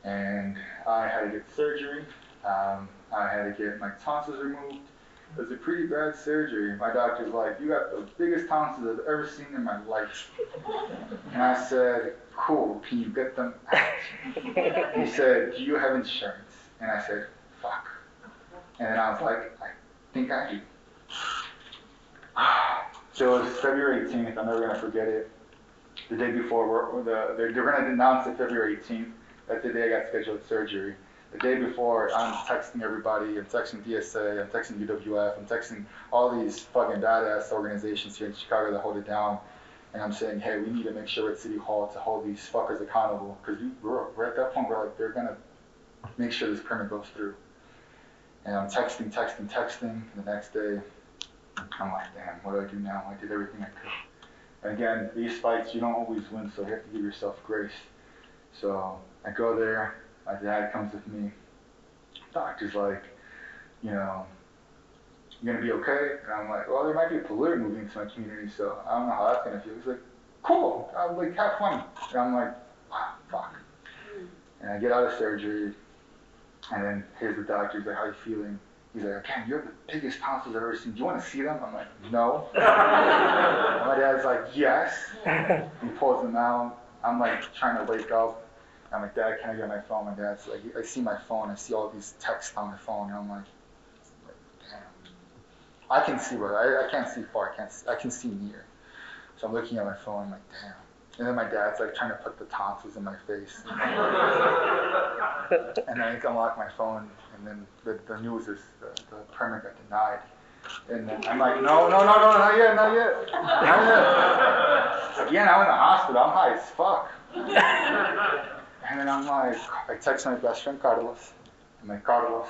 and I had to get surgery. Um, I had to get my tonsils removed. It was a pretty bad surgery. My doctor's like, "You got the biggest tonsils I've ever seen in my life." And I said, "Cool. Can you get them out?" He said, "Do you have insurance?" And I said, "Fuck." And then I was like, "I think I do." *sighs* So it was February 18th. I'm never gonna forget it. The day before, we're, the, they're, they're gonna announce it February 18th. That's the day I got scheduled surgery. The day before, I'm texting everybody. I'm texting DSA. I'm texting UWF. I'm texting all these fucking badass organizations here in Chicago that hold it down. And I'm saying, hey, we need to make sure at City Hall to hold these fuckers accountable. Because we, we're, we're at that point where like they're gonna make sure this permit goes through. And I'm texting, texting, texting. And the next day, I'm like, damn, what do I do now? I did everything I could. And again, these fights, you don't always win, so you have to give yourself grace. So I go there, my dad comes with me. Doctor's like, you know, you're gonna be okay? And I'm like, well, there might be a polluter moving into my community, so I don't know how that's gonna feel. He's like, cool, I'm like, have fun. And I'm like, wow, fuck. Hmm. And I get out of surgery, and then here's the doctor. He's like, how are you feeling? He's like, again, you're the biggest tonsils I've ever seen. Do you want to see them? I'm like, no. *laughs* my dad's like, yes. He pulls them out. I'm like trying to wake up. I'm like, Dad, can I get my phone? My dad's like, I see my phone. I see all these texts on my phone. And I'm like, damn. I can see, but I, I can't see far. I can't. See, I can see near. So I'm looking at my phone. I'm like, damn. And then my dad's like trying to put the tonsils in my face. *laughs* and I unlock my phone, and then the, the news is the, the permit got denied. And then I'm like, no, no, no, no, not yet, not yet, not yet. Again, I'm in the hospital. I'm high as fuck. And then I'm like, I text my best friend Carlos. I'm like, Carlos.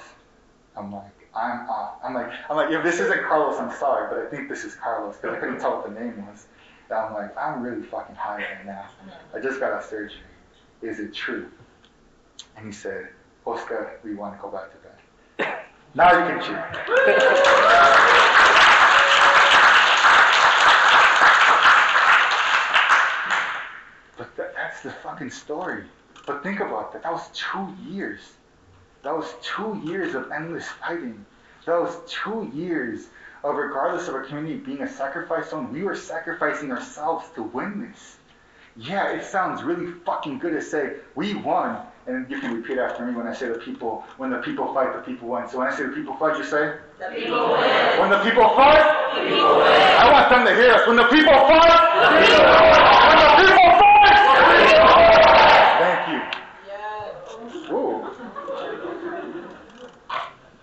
I'm like, I'm, uh, I'm like, I'm like, if this isn't Carlos, I'm sorry, but I think this is Carlos because I couldn't tell what the name was. And I'm like, I'm really fucking high right now. I just got out of surgery. Is it true? And he said, Oscar, we want to go back to that. Now you can cheer. But that, that's the fucking story. But think about that. That was two years. That was two years of endless fighting. That was two years of, regardless of our community being a sacrifice zone, we were sacrificing ourselves to win this. Yeah, it sounds really fucking good to say we won, and you can repeat after me when I say the people. When the people fight, the people win. So when I say the people fight, you say. The people win. When the people fight, The people win. I want them to hear us. When the people fight, The people win. when the people fight. The people win. Thank you. Whoa.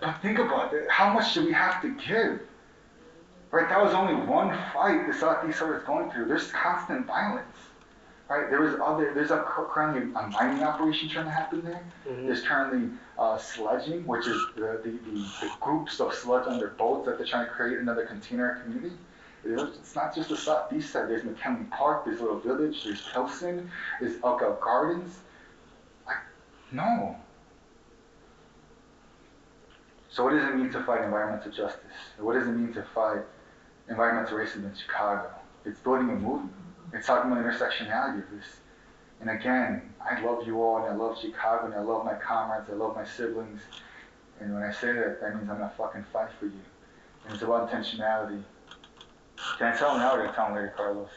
But think about it. How much do we have to give? Right? That was only one fight the Southeast was going through. There's constant violence. Right? There was other. There's a, currently a mining operation trying to happen there. There's currently uh, sledging, which is the, the, the, the groups of sludge under boats that they're trying to create another container community. It's not just the southeast side. There's McKinley Park. There's Little Village. There's Pilsen. There's Altgeld Gardens. Like, no. So what does it mean to fight environmental justice? What does it mean to fight environmental racism in Chicago? It's building a movement. It's talking about intersectionality of this. And again, I love you all, and I love Chicago, and I love my comrades, I love my siblings. And when I say that, that means I'm gonna fucking fight for you. And it's about intentionality. Can I tell them now or can I tell them later, Carlos?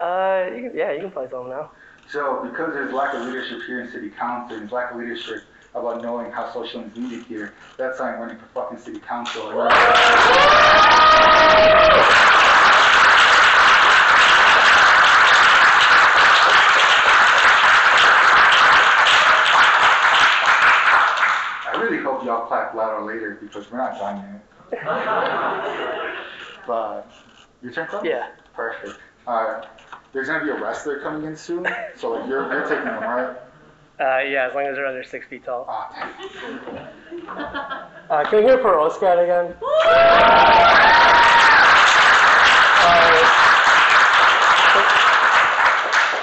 Uh, you can, yeah, you can play something now. So because there's lack of leadership here in city council, there's lack of leadership about knowing how social is needed here, that's why I'm running for fucking city council. *laughs* I really hope clap louder later because we're not done yet. *laughs* But your turn, Carlos? Yeah. Perfect. Alright. There's gonna be a wrestler coming in soon, so like you're you're taking them, right? Uh, yeah, as long as they're under six feet tall. Damn. Uh, can we hear for Oscar again? Uh,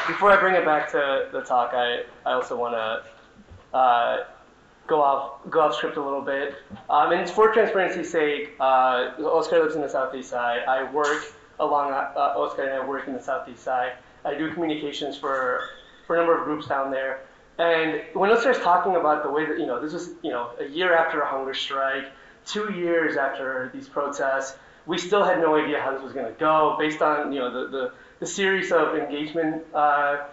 before I bring it back to the talk, I, I also want to uh, go off go off script a little bit. Um, and for transparency's sake, uh, Oscar lives in the southeast side. I work along uh, Oscar and I work in the southeast side. I do communications for for a number of groups down there. And when it starts talking about the way that you know this was you know a year after a hunger strike, two years after these protests, we still had no idea how this was going to go based on you know the the, the series of engagement. Uh,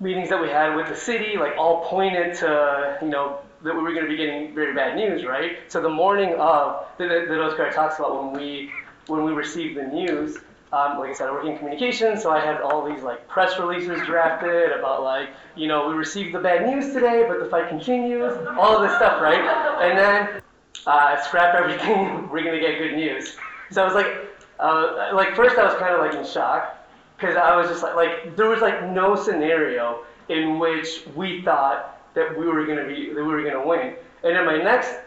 meetings that we had with the city, like all pointed to, you know, that we were going to be getting very bad news, right? So the morning of that, that Oscar talks about when we when we received the news, um, like I said, I work in communications, so I had all these like press releases drafted about like, you know, we received the bad news today, but the fight continues, all of this stuff, right? And then uh, scrap everything, *laughs* we're gonna get good news. So I was like, uh, like first I was kind of like in shock because I was just like, like there was like no scenario in which we thought that we were gonna be that we were gonna win. And then my next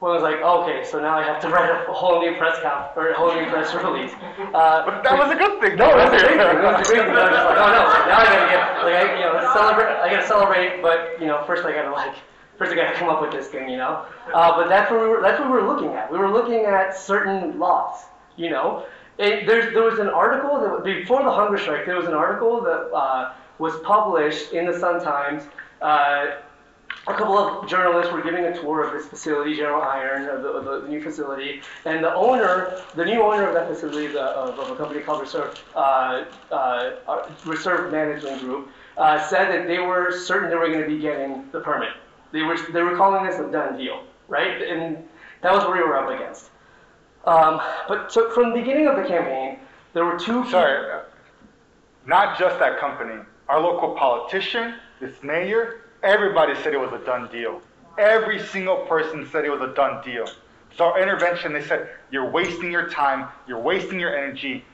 one was like, okay, so now I have to write a whole new press conf or a whole new press *laughs* release. Uh, but that was a good thing. No, it was a great thing. It was a great thing. I was just like, oh no, now I gotta get like I you know celebrate. I gotta celebrate, but you know first I gotta like. First, I gotta come up with this thing, you know. Uh, but that's what we were. That's what we were looking at. We were looking at certain laws, you know, it, there was an article that before the hunger strike, there was an article that uh, was published in the Sun Times. Uh, a couple of journalists were giving a tour of this facility, General Iron, the, the, the, new facility, and the owner, the new owner of that facility, the, of, of, a company called Reserve, uh, uh Reserve Management Group, uh, said that they were certain they were going to be getting the permit. They were they were calling this a done deal, right? And that was what we were up against. Um, but so from the beginning of the campaign, there were two. Sorry, uh, not just that company. Our local politician, this mayor, everybody said it was a done deal. Every single person said it was a done deal. So our intervention, they said, you're wasting your time, you're wasting your energy.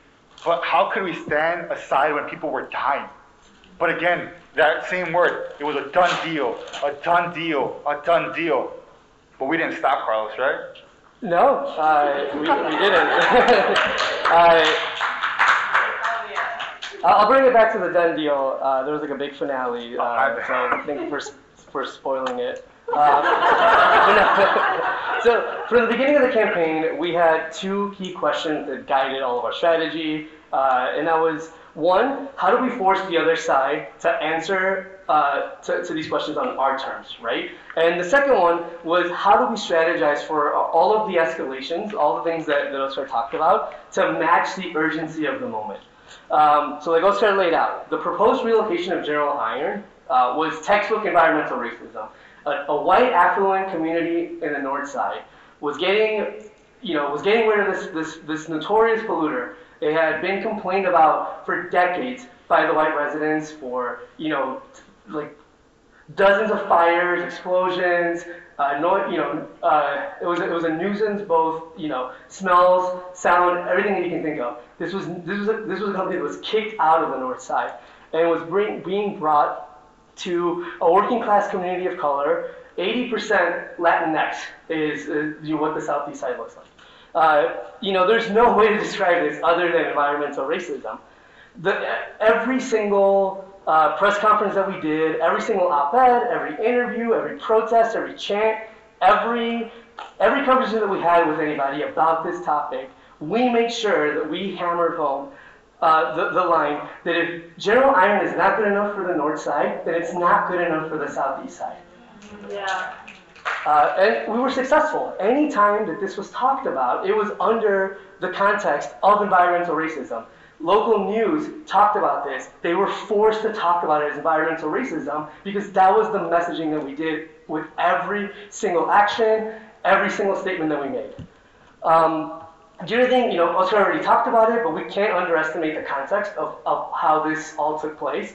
But how could we stand aside when people were dying? But again, that same word, it was a done deal, a done deal, a done deal. But we didn't stop, Carlos, right? No, uh, we, we didn't. *laughs* uh, I'll bring it back to the done deal. Uh, there was like a big finale, uh, so thank you for, for spoiling it. *laughs* Uh, *laughs* so, from the beginning of the campaign, we had two key questions that guided all of our strategy, uh, and that was one, how do we force the other side to answer uh, to, to, these questions on our terms, right? And the second one was how do we strategize for all of the escalations, all the things that, that Oscar talked about, to match the urgency of the moment. Um, so like Oscar laid out, the proposed relocation of General Iron uh, was textbook environmental racism. A, a, white affluent community in the north side was getting, you know, was getting rid of this, this, this notorious polluter. It had been complained about for decades by the white residents for, you know, like dozens of fires, explosions. Uh, no, you know, uh, it was it was a nuisance, both you know, smells, sound, everything that you can think of. This was this was a, this was company that was kicked out of the north side and was bring, being brought to a working class community of color. 80% Latinx is, is you what the southeast side looks like. Uh, you know, there's no way to describe this other than environmental racism. The, every single uh, press conference that we did, every single op-ed, every interview, every protest, every chant, every every conversation that we had with anybody about this topic, we made sure that we hammered home uh, the, the line that if General Iron is not good enough for the north side, then it's not good enough for the southeast side. Yeah. Uh, and we were successful. Any time that this was talked about, it was under the context of environmental racism local news talked about this. They were forced to talk about it as environmental racism because that was the messaging that we did with every single action, every single statement that we made. Um, thing, you know, Oscar already talked about it, but we can't underestimate the context of, of how this all took place.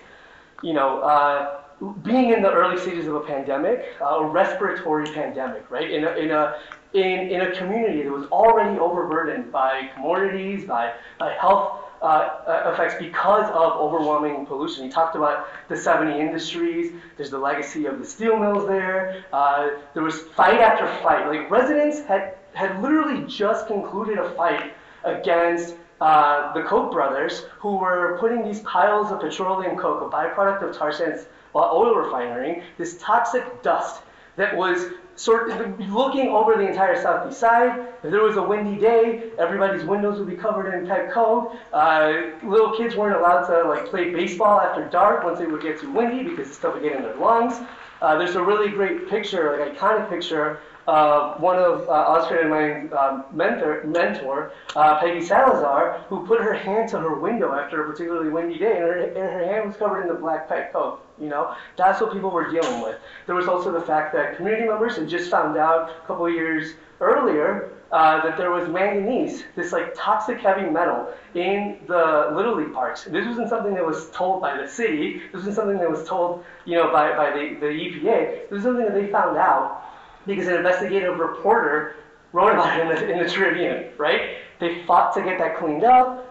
You know, uh, being in the early stages of a pandemic, uh, a respiratory pandemic, right? In a, in a in, in a community that was already overburdened by commodities, by, by health uh, effects because of overwhelming pollution. He talked about the 70 industries. There's the legacy of the steel mills there. Uh, there was fight after fight. Like residents had had literally just concluded a fight against uh, the Koch brothers, who were putting these piles of petroleum coke, a byproduct of tar sands oil refinery, this toxic dust that was sort of looking over the entire southeast side. If there was a windy day, everybody's windows would be covered in Petcoke. Uh, little kids weren't allowed to like play baseball after dark once it would get too windy because the stuff would get in their lungs. Uh, there's a really great picture, like iconic picture uh, one of uh, and my um, mentor, mentor uh, Peggy Salazar, who put her hand to her window after a particularly windy day, and her, and her hand was covered in the black pet coke. You know, that's what people were dealing with. There was also the fact that community members had just found out a couple years earlier uh, that there was manganese, this like toxic heavy metal, in the Little League parks. This wasn't something that was told by the city. This wasn't something that was told, you know, by, by the, the EPA. This was something that they found out because an investigative reporter wrote about it in the, in the Tribune, right? They fought to get that cleaned up.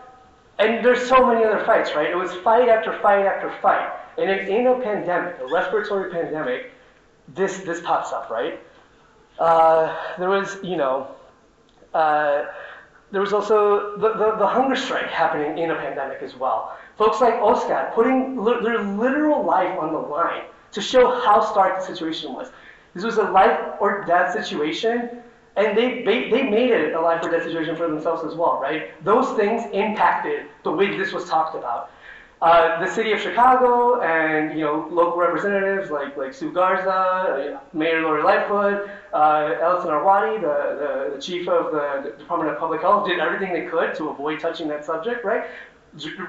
And there's so many other fights, right? It was fight after fight after fight. And in, in a pandemic, a respiratory pandemic, this, this pops up, right? Uh, there was, you know, uh, there was also the, the, the, hunger strike happening in a pandemic as well. Folks like Oscar putting li- their literal life on the line to show how stark the situation was. This was a life or death situation, and they, they, they made it a life or death situation for themselves as well, right? Those things impacted the way this was talked about. Uh, the city of Chicago and you know local representatives like like Sue Garza, uh, Mayor Lori Lightfoot, uh, Allison Arwady, the, the, the, chief of the Department of Public Health, did everything they could to avoid touching that subject. Right?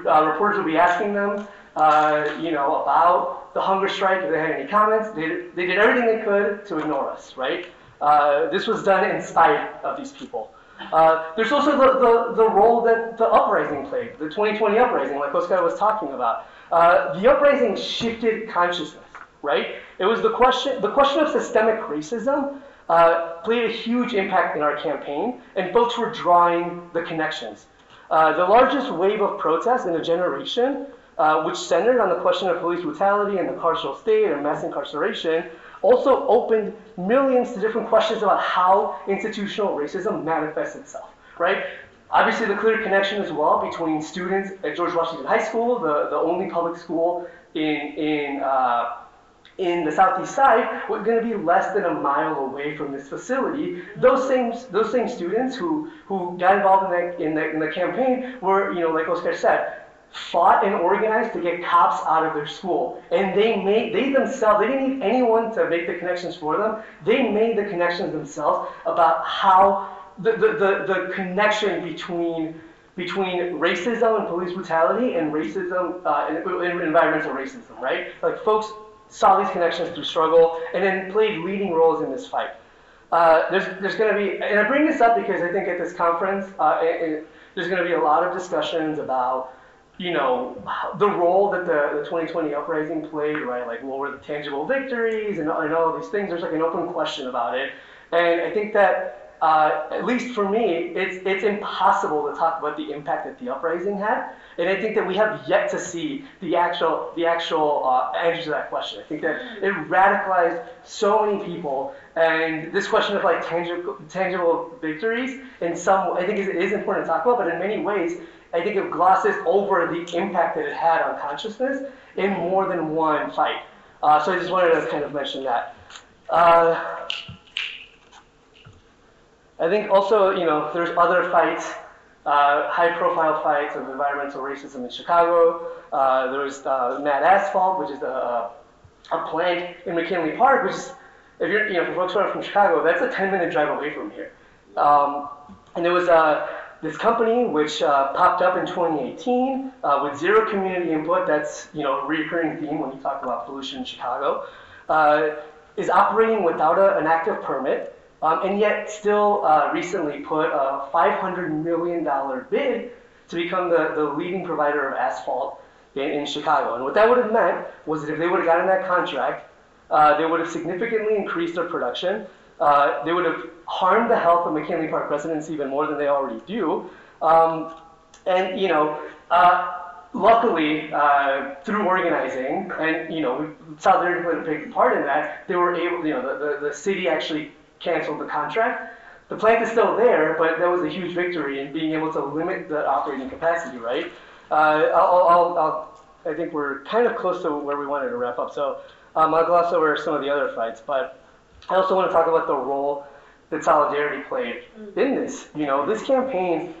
Uh, reporters would be asking them, uh, you know, about the hunger strike, if they had any comments. They did, they did everything they could to ignore us, right? Uh, this was done in spite of these people. Uh, there's also the, the, the, role that the uprising played, the 2020 uprising, like Oscar was talking about. Uh, the uprising shifted consciousness, right? It was the question, the question of systemic racism uh, played a huge impact in our campaign, and folks were drawing the connections. Uh, the largest wave of protests in a generation uh, which centered on the question of police brutality and the carceral state and mass incarceration, also opened millions to different questions about how institutional racism manifests itself, right? Obviously, the clear connection as well between students at George Washington High School, the, the only public school in, in, uh, in the southeast side, was going to be less than a mile away from this facility. Those same, those same students who, who got involved in the, in, the, in the campaign were, you know, like Oscar said, fought and organized to get cops out of their school. And they made, they themselves, they didn't need anyone to make the connections for them. They made the connections themselves about how the, the, the, the connection between between racism and police brutality and racism uh, and, and environmental racism, right? Like folks saw these connections through struggle and then played leading roles in this fight. Uh, there's there's going to be, and I bring this up because I think at this conference, uh, it, it, there's going to be a lot of discussions about you know, the role that the, the 2020 uprising played, right? Like, what were the tangible victories and, and all of these things? There's like an open question about it. And I think that, uh, at least for me, it's, it's impossible to talk about the impact that the uprising had. And I think that we have yet to see the actual, the actual uh, answer to that question. I think that it radicalized so many people. And this question of like tangible, tangible victories, in some, I think is, is important to talk about, but in many ways, I think it glosses over the impact that it had on consciousness in more than one fight. Uh, so I just wanted to kind of mention that. Uh, I think also, you know, there's other fights, uh, high-profile fights of environmental racism in Chicago. Uh, there was uh, MAT Asphalt, which is a, a plant in McKinley Park, which is, if you're, you know, for folks who are from Chicago, that's a 10-minute drive away from here. Um, and it was uh, this company, which uh, popped up in 2018 uh, with zero community input, that's you know a recurring theme when you talk about pollution in Chicago, uh, is operating without a, an active permit, um, and yet still uh, recently put a $500 million bid to become the, the leading provider of asphalt in, in Chicago. And what that would have meant was that if they would have gotten that contract, uh, they would have significantly increased their production, uh, they would have harmed the health of McKinley Park residents even more than they already do. Um, and, you know, uh, luckily, uh, through organizing, and, you know, Solidarity played a big part in that, they were able, you know, the, the, the city actually canceled the contract. The plant is still there, but that was a huge victory in being able to limit the operating capacity, right? Uh, I'll, I'll, I'll, i think we're kind of close to where we wanted to wrap up, so um, I'll gloss over some of the other fights, but I also want to talk about the role that solidarity played in this. You know, this campaign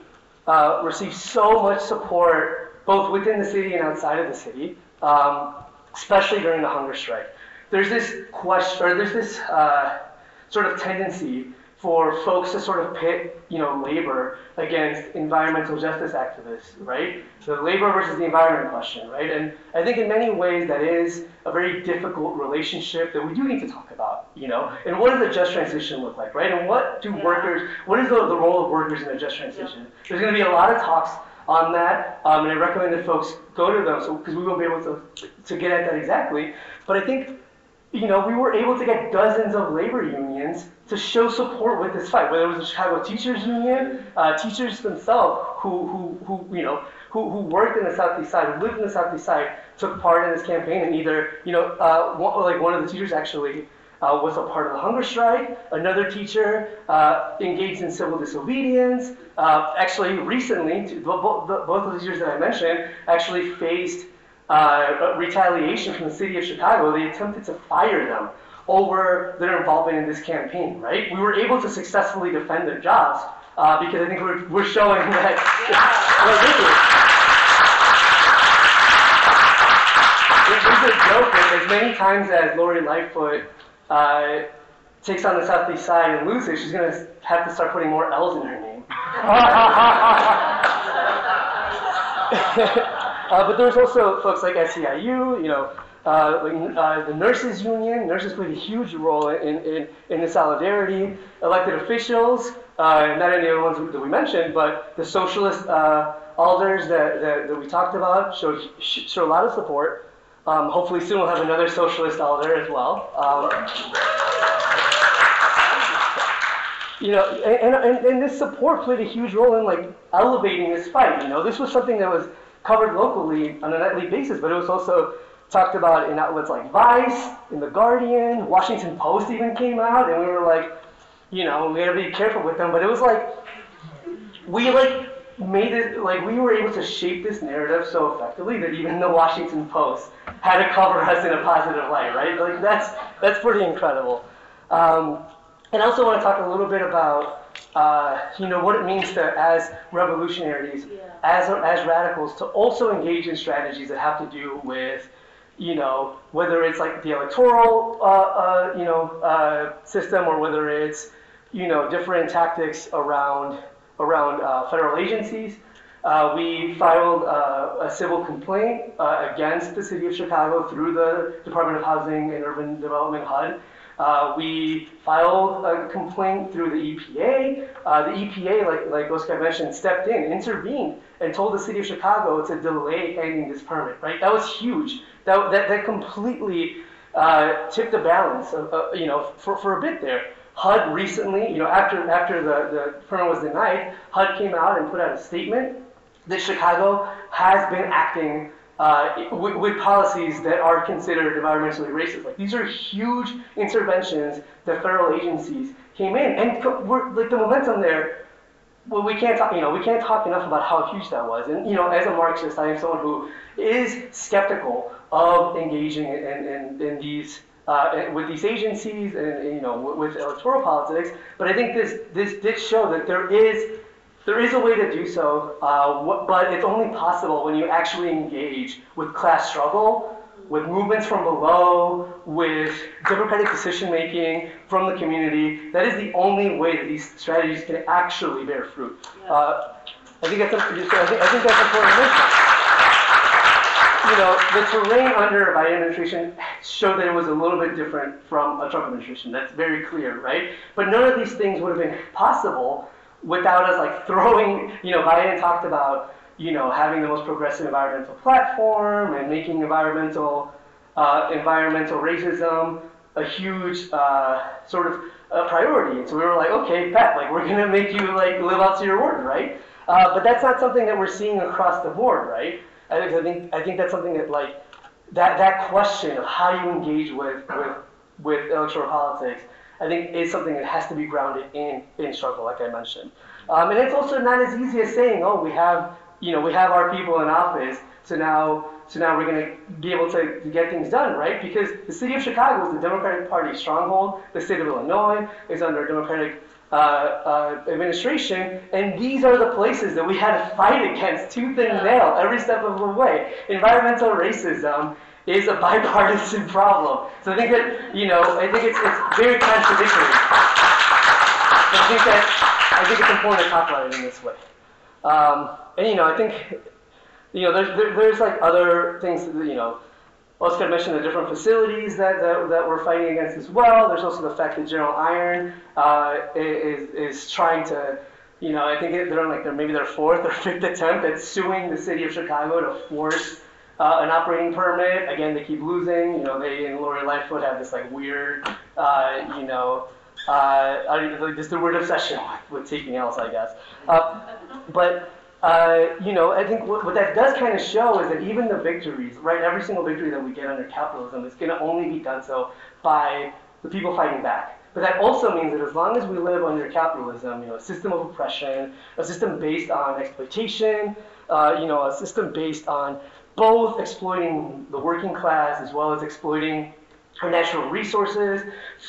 uh, received so much support both within the city and outside of the city, um, especially during the hunger strike. There's this question, or there's this uh, sort of tendency for folks to sort of pit, you know, labor against environmental justice activists, right? The labor versus the environment question, right? And I think in many ways that is a very difficult relationship that we do need to talk about, you know? And what does a just transition look like, right? And what do workers, what is the, the role of workers in a just transition? There's going to be a lot of talks on that, um, and I recommend that folks go to them, so because we won't be able to to get at that exactly. But I think you know, we were able to get dozens of labor unions to show support with this fight, whether it was the Chicago Teachers Union, uh, teachers themselves who, who, who, you know, who, who worked in the Southeast Side, who lived in the Southeast Side, took part in this campaign, and either, you know, uh, one, like one of the teachers actually uh, was a part of the hunger strike. Another teacher uh, engaged in civil disobedience. Uh, actually, recently, both, both of the teachers that I mentioned actually faced uh, retaliation from the city of Chicago, they attempted to fire them over their involvement in this campaign, right? We were able to successfully defend their jobs uh, because I think we're, we're showing that. *laughs* There's a joke that as many times as Lori Lightfoot uh, takes on the Southeast Side and loses, she's going to have to start putting more L's in her name. *laughs* *laughs* Uh, but there's also folks like SEIU, you know, the nurses union. Nurses played a huge role in, in, in the solidarity. Elected officials, uh, not any of the ones that we mentioned, but the socialist uh, alders that, that, that, we talked about showed, showed a lot of support. Um, hopefully soon we'll have another socialist alder as well. Um, you know, and, and, and this support played a huge role in like elevating this fight. You know, this was something that was covered locally on a nightly basis, but it was also talked about in outlets like Vice, in The Guardian, Washington Post even came out, and we were like, you know, we gotta be careful with them, but it was like, we like made it, like we were able to shape this narrative so effectively that even the Washington Post had to cover us in a positive light, right? Like that's, that's pretty incredible. Um, and I also want to talk a little bit about uh, you know, what it means to, as revolutionaries, yeah. as, as radicals, to also engage in strategies that have to do with, you know, whether it's like the electoral, uh, uh, you know, uh, system or whether it's, you know, different tactics around, around uh, federal agencies. Uh, we filed a civil complaint against the city of Chicago through the Department of Housing and Urban Development HUD uh, we filed a complaint through the EPA. Uh, the EPA, like, like Oscar mentioned, stepped in, intervened, and told the city of Chicago to delay handing this permit, right? That was huge. That, that, that completely uh, tipped the balance, of, you know, for, for a bit there. HUD recently, you know, after, after the, the permit was denied, HUD came out and put out a statement that Chicago has been acting uh, with, with, policies that are considered environmentally racist. Like these are huge interventions that federal agencies came in, and we're, like the momentum there. Well, we can't talk, you know, we can't talk enough about how huge that was. And you know, as a Marxist, I am someone who is skeptical of engaging in, in, in these. Uh, with these agencies and, and you know with, electoral politics, but I think this this did show that there is there is a way to do so, uh, but it's only possible when you actually engage with class struggle, with movements from below, with democratic decision making from the community. That is the only way that these strategies can actually bear fruit. Uh, I think that's a, I think, I think that's important to mention. You know, the terrain under a Biden administration showed that it was a little bit different from a Trump administration. That's very clear, right? But none of these things would have been possible without us like throwing, you know, Biden talked about, you know, having the most progressive environmental platform and making environmental uh, environmental racism a huge uh, sort of a priority. And so we were like, okay, Pat, like we're gonna make you like live up to your word, right? Uh, but that's not something that we're seeing across the board, right? I think I think I think that's something that like that that question of how you engage with with with electoral politics I think is something that has to be grounded in, in struggle, like I mentioned. Um, and it's also not as easy as saying, oh, we have, you know, we have our people in office, so now so now we're going to be able to, to get things done, right? Because the city of Chicago is the Democratic Party stronghold. The state of Illinois is under Democratic uh, uh, administration, and these are the places that we had to fight against tooth and nail every step of the way. Environmental racism is a bipartisan problem. So I think that, you know, I think it's, it's very contradictory. I think that I think it's important to talk about it in this way. Um, and you know, I think you know, there's there, there's like other things you know. Oscar mentioned the different facilities that, that, that we're fighting against as well. There's also the fact that General Iron uh, is, is trying to, you know, I think they're on like their, maybe their fourth or fifth attempt at suing the city of Chicago to force uh, an operating permit. Again, they keep losing. You know, they and Lori Lightfoot have this like weird, uh, you know, uh, just a weird obsession with, with taking else, I guess. Uh, but uh, you know, I think what, what that does kind of show is that even the victories, right, every single victory that we get under capitalism is going to only be done so by the people fighting back. But that also means that as long as we live under capitalism, you know, a system of oppression, a system based on exploitation, uh, you know, a system based on both exploiting the working class as well as exploiting our natural resources,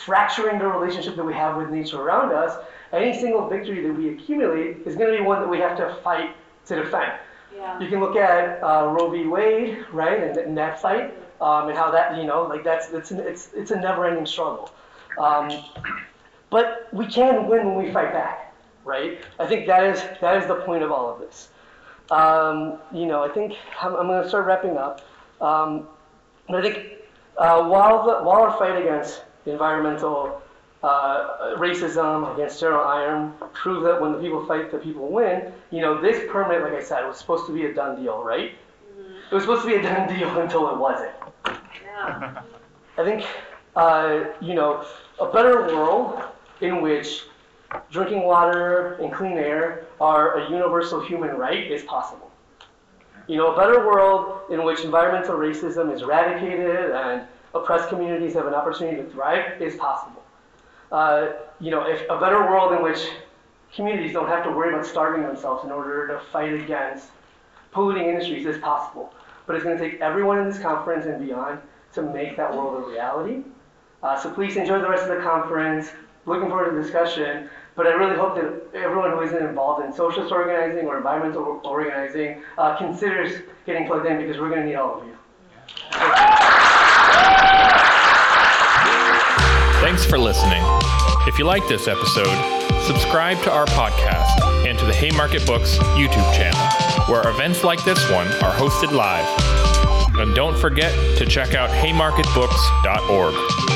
fracturing the relationship that we have with nature around us, any single victory that we accumulate is going to be one that we have to fight to defend. Yeah. You can look at uh, Roe v. Wade, right, and, and that fight, um, and how that, you know, like that's it's an, it's it's a never-ending struggle. Um, but we can win when we fight back, right? I think that is that is the point of all of this. Um, you know, I think I'm, I'm going to start wrapping up. Um, but I think uh, while the while our fight against environmental uh, racism against General Iron prove that when the people fight, the people win. You know, this permit, like I said, was supposed to be a done deal, right? It was supposed to be a done deal *laughs* until it wasn't. Yeah. I think, uh, you know, a better world in which drinking water and clean air are a universal human right is possible. You know, a better world in which environmental racism is eradicated and oppressed communities have an opportunity to thrive is possible. Uh, you know, if a better world in which communities don't have to worry about starving themselves in order to fight against polluting industries is possible. But it's going to take everyone in this conference and beyond to make that world a reality. Uh, so please enjoy the rest of the conference. Looking forward to the discussion. But I really hope that everyone who isn't involved in socialist organizing or environmental organizing uh, considers getting plugged in because we're going to need all of you. Thanks for listening. If you like this episode, subscribe to our podcast and to the Haymarket Books YouTube channel, where events like this one are hosted live. And don't forget to check out haymarketbooks.org.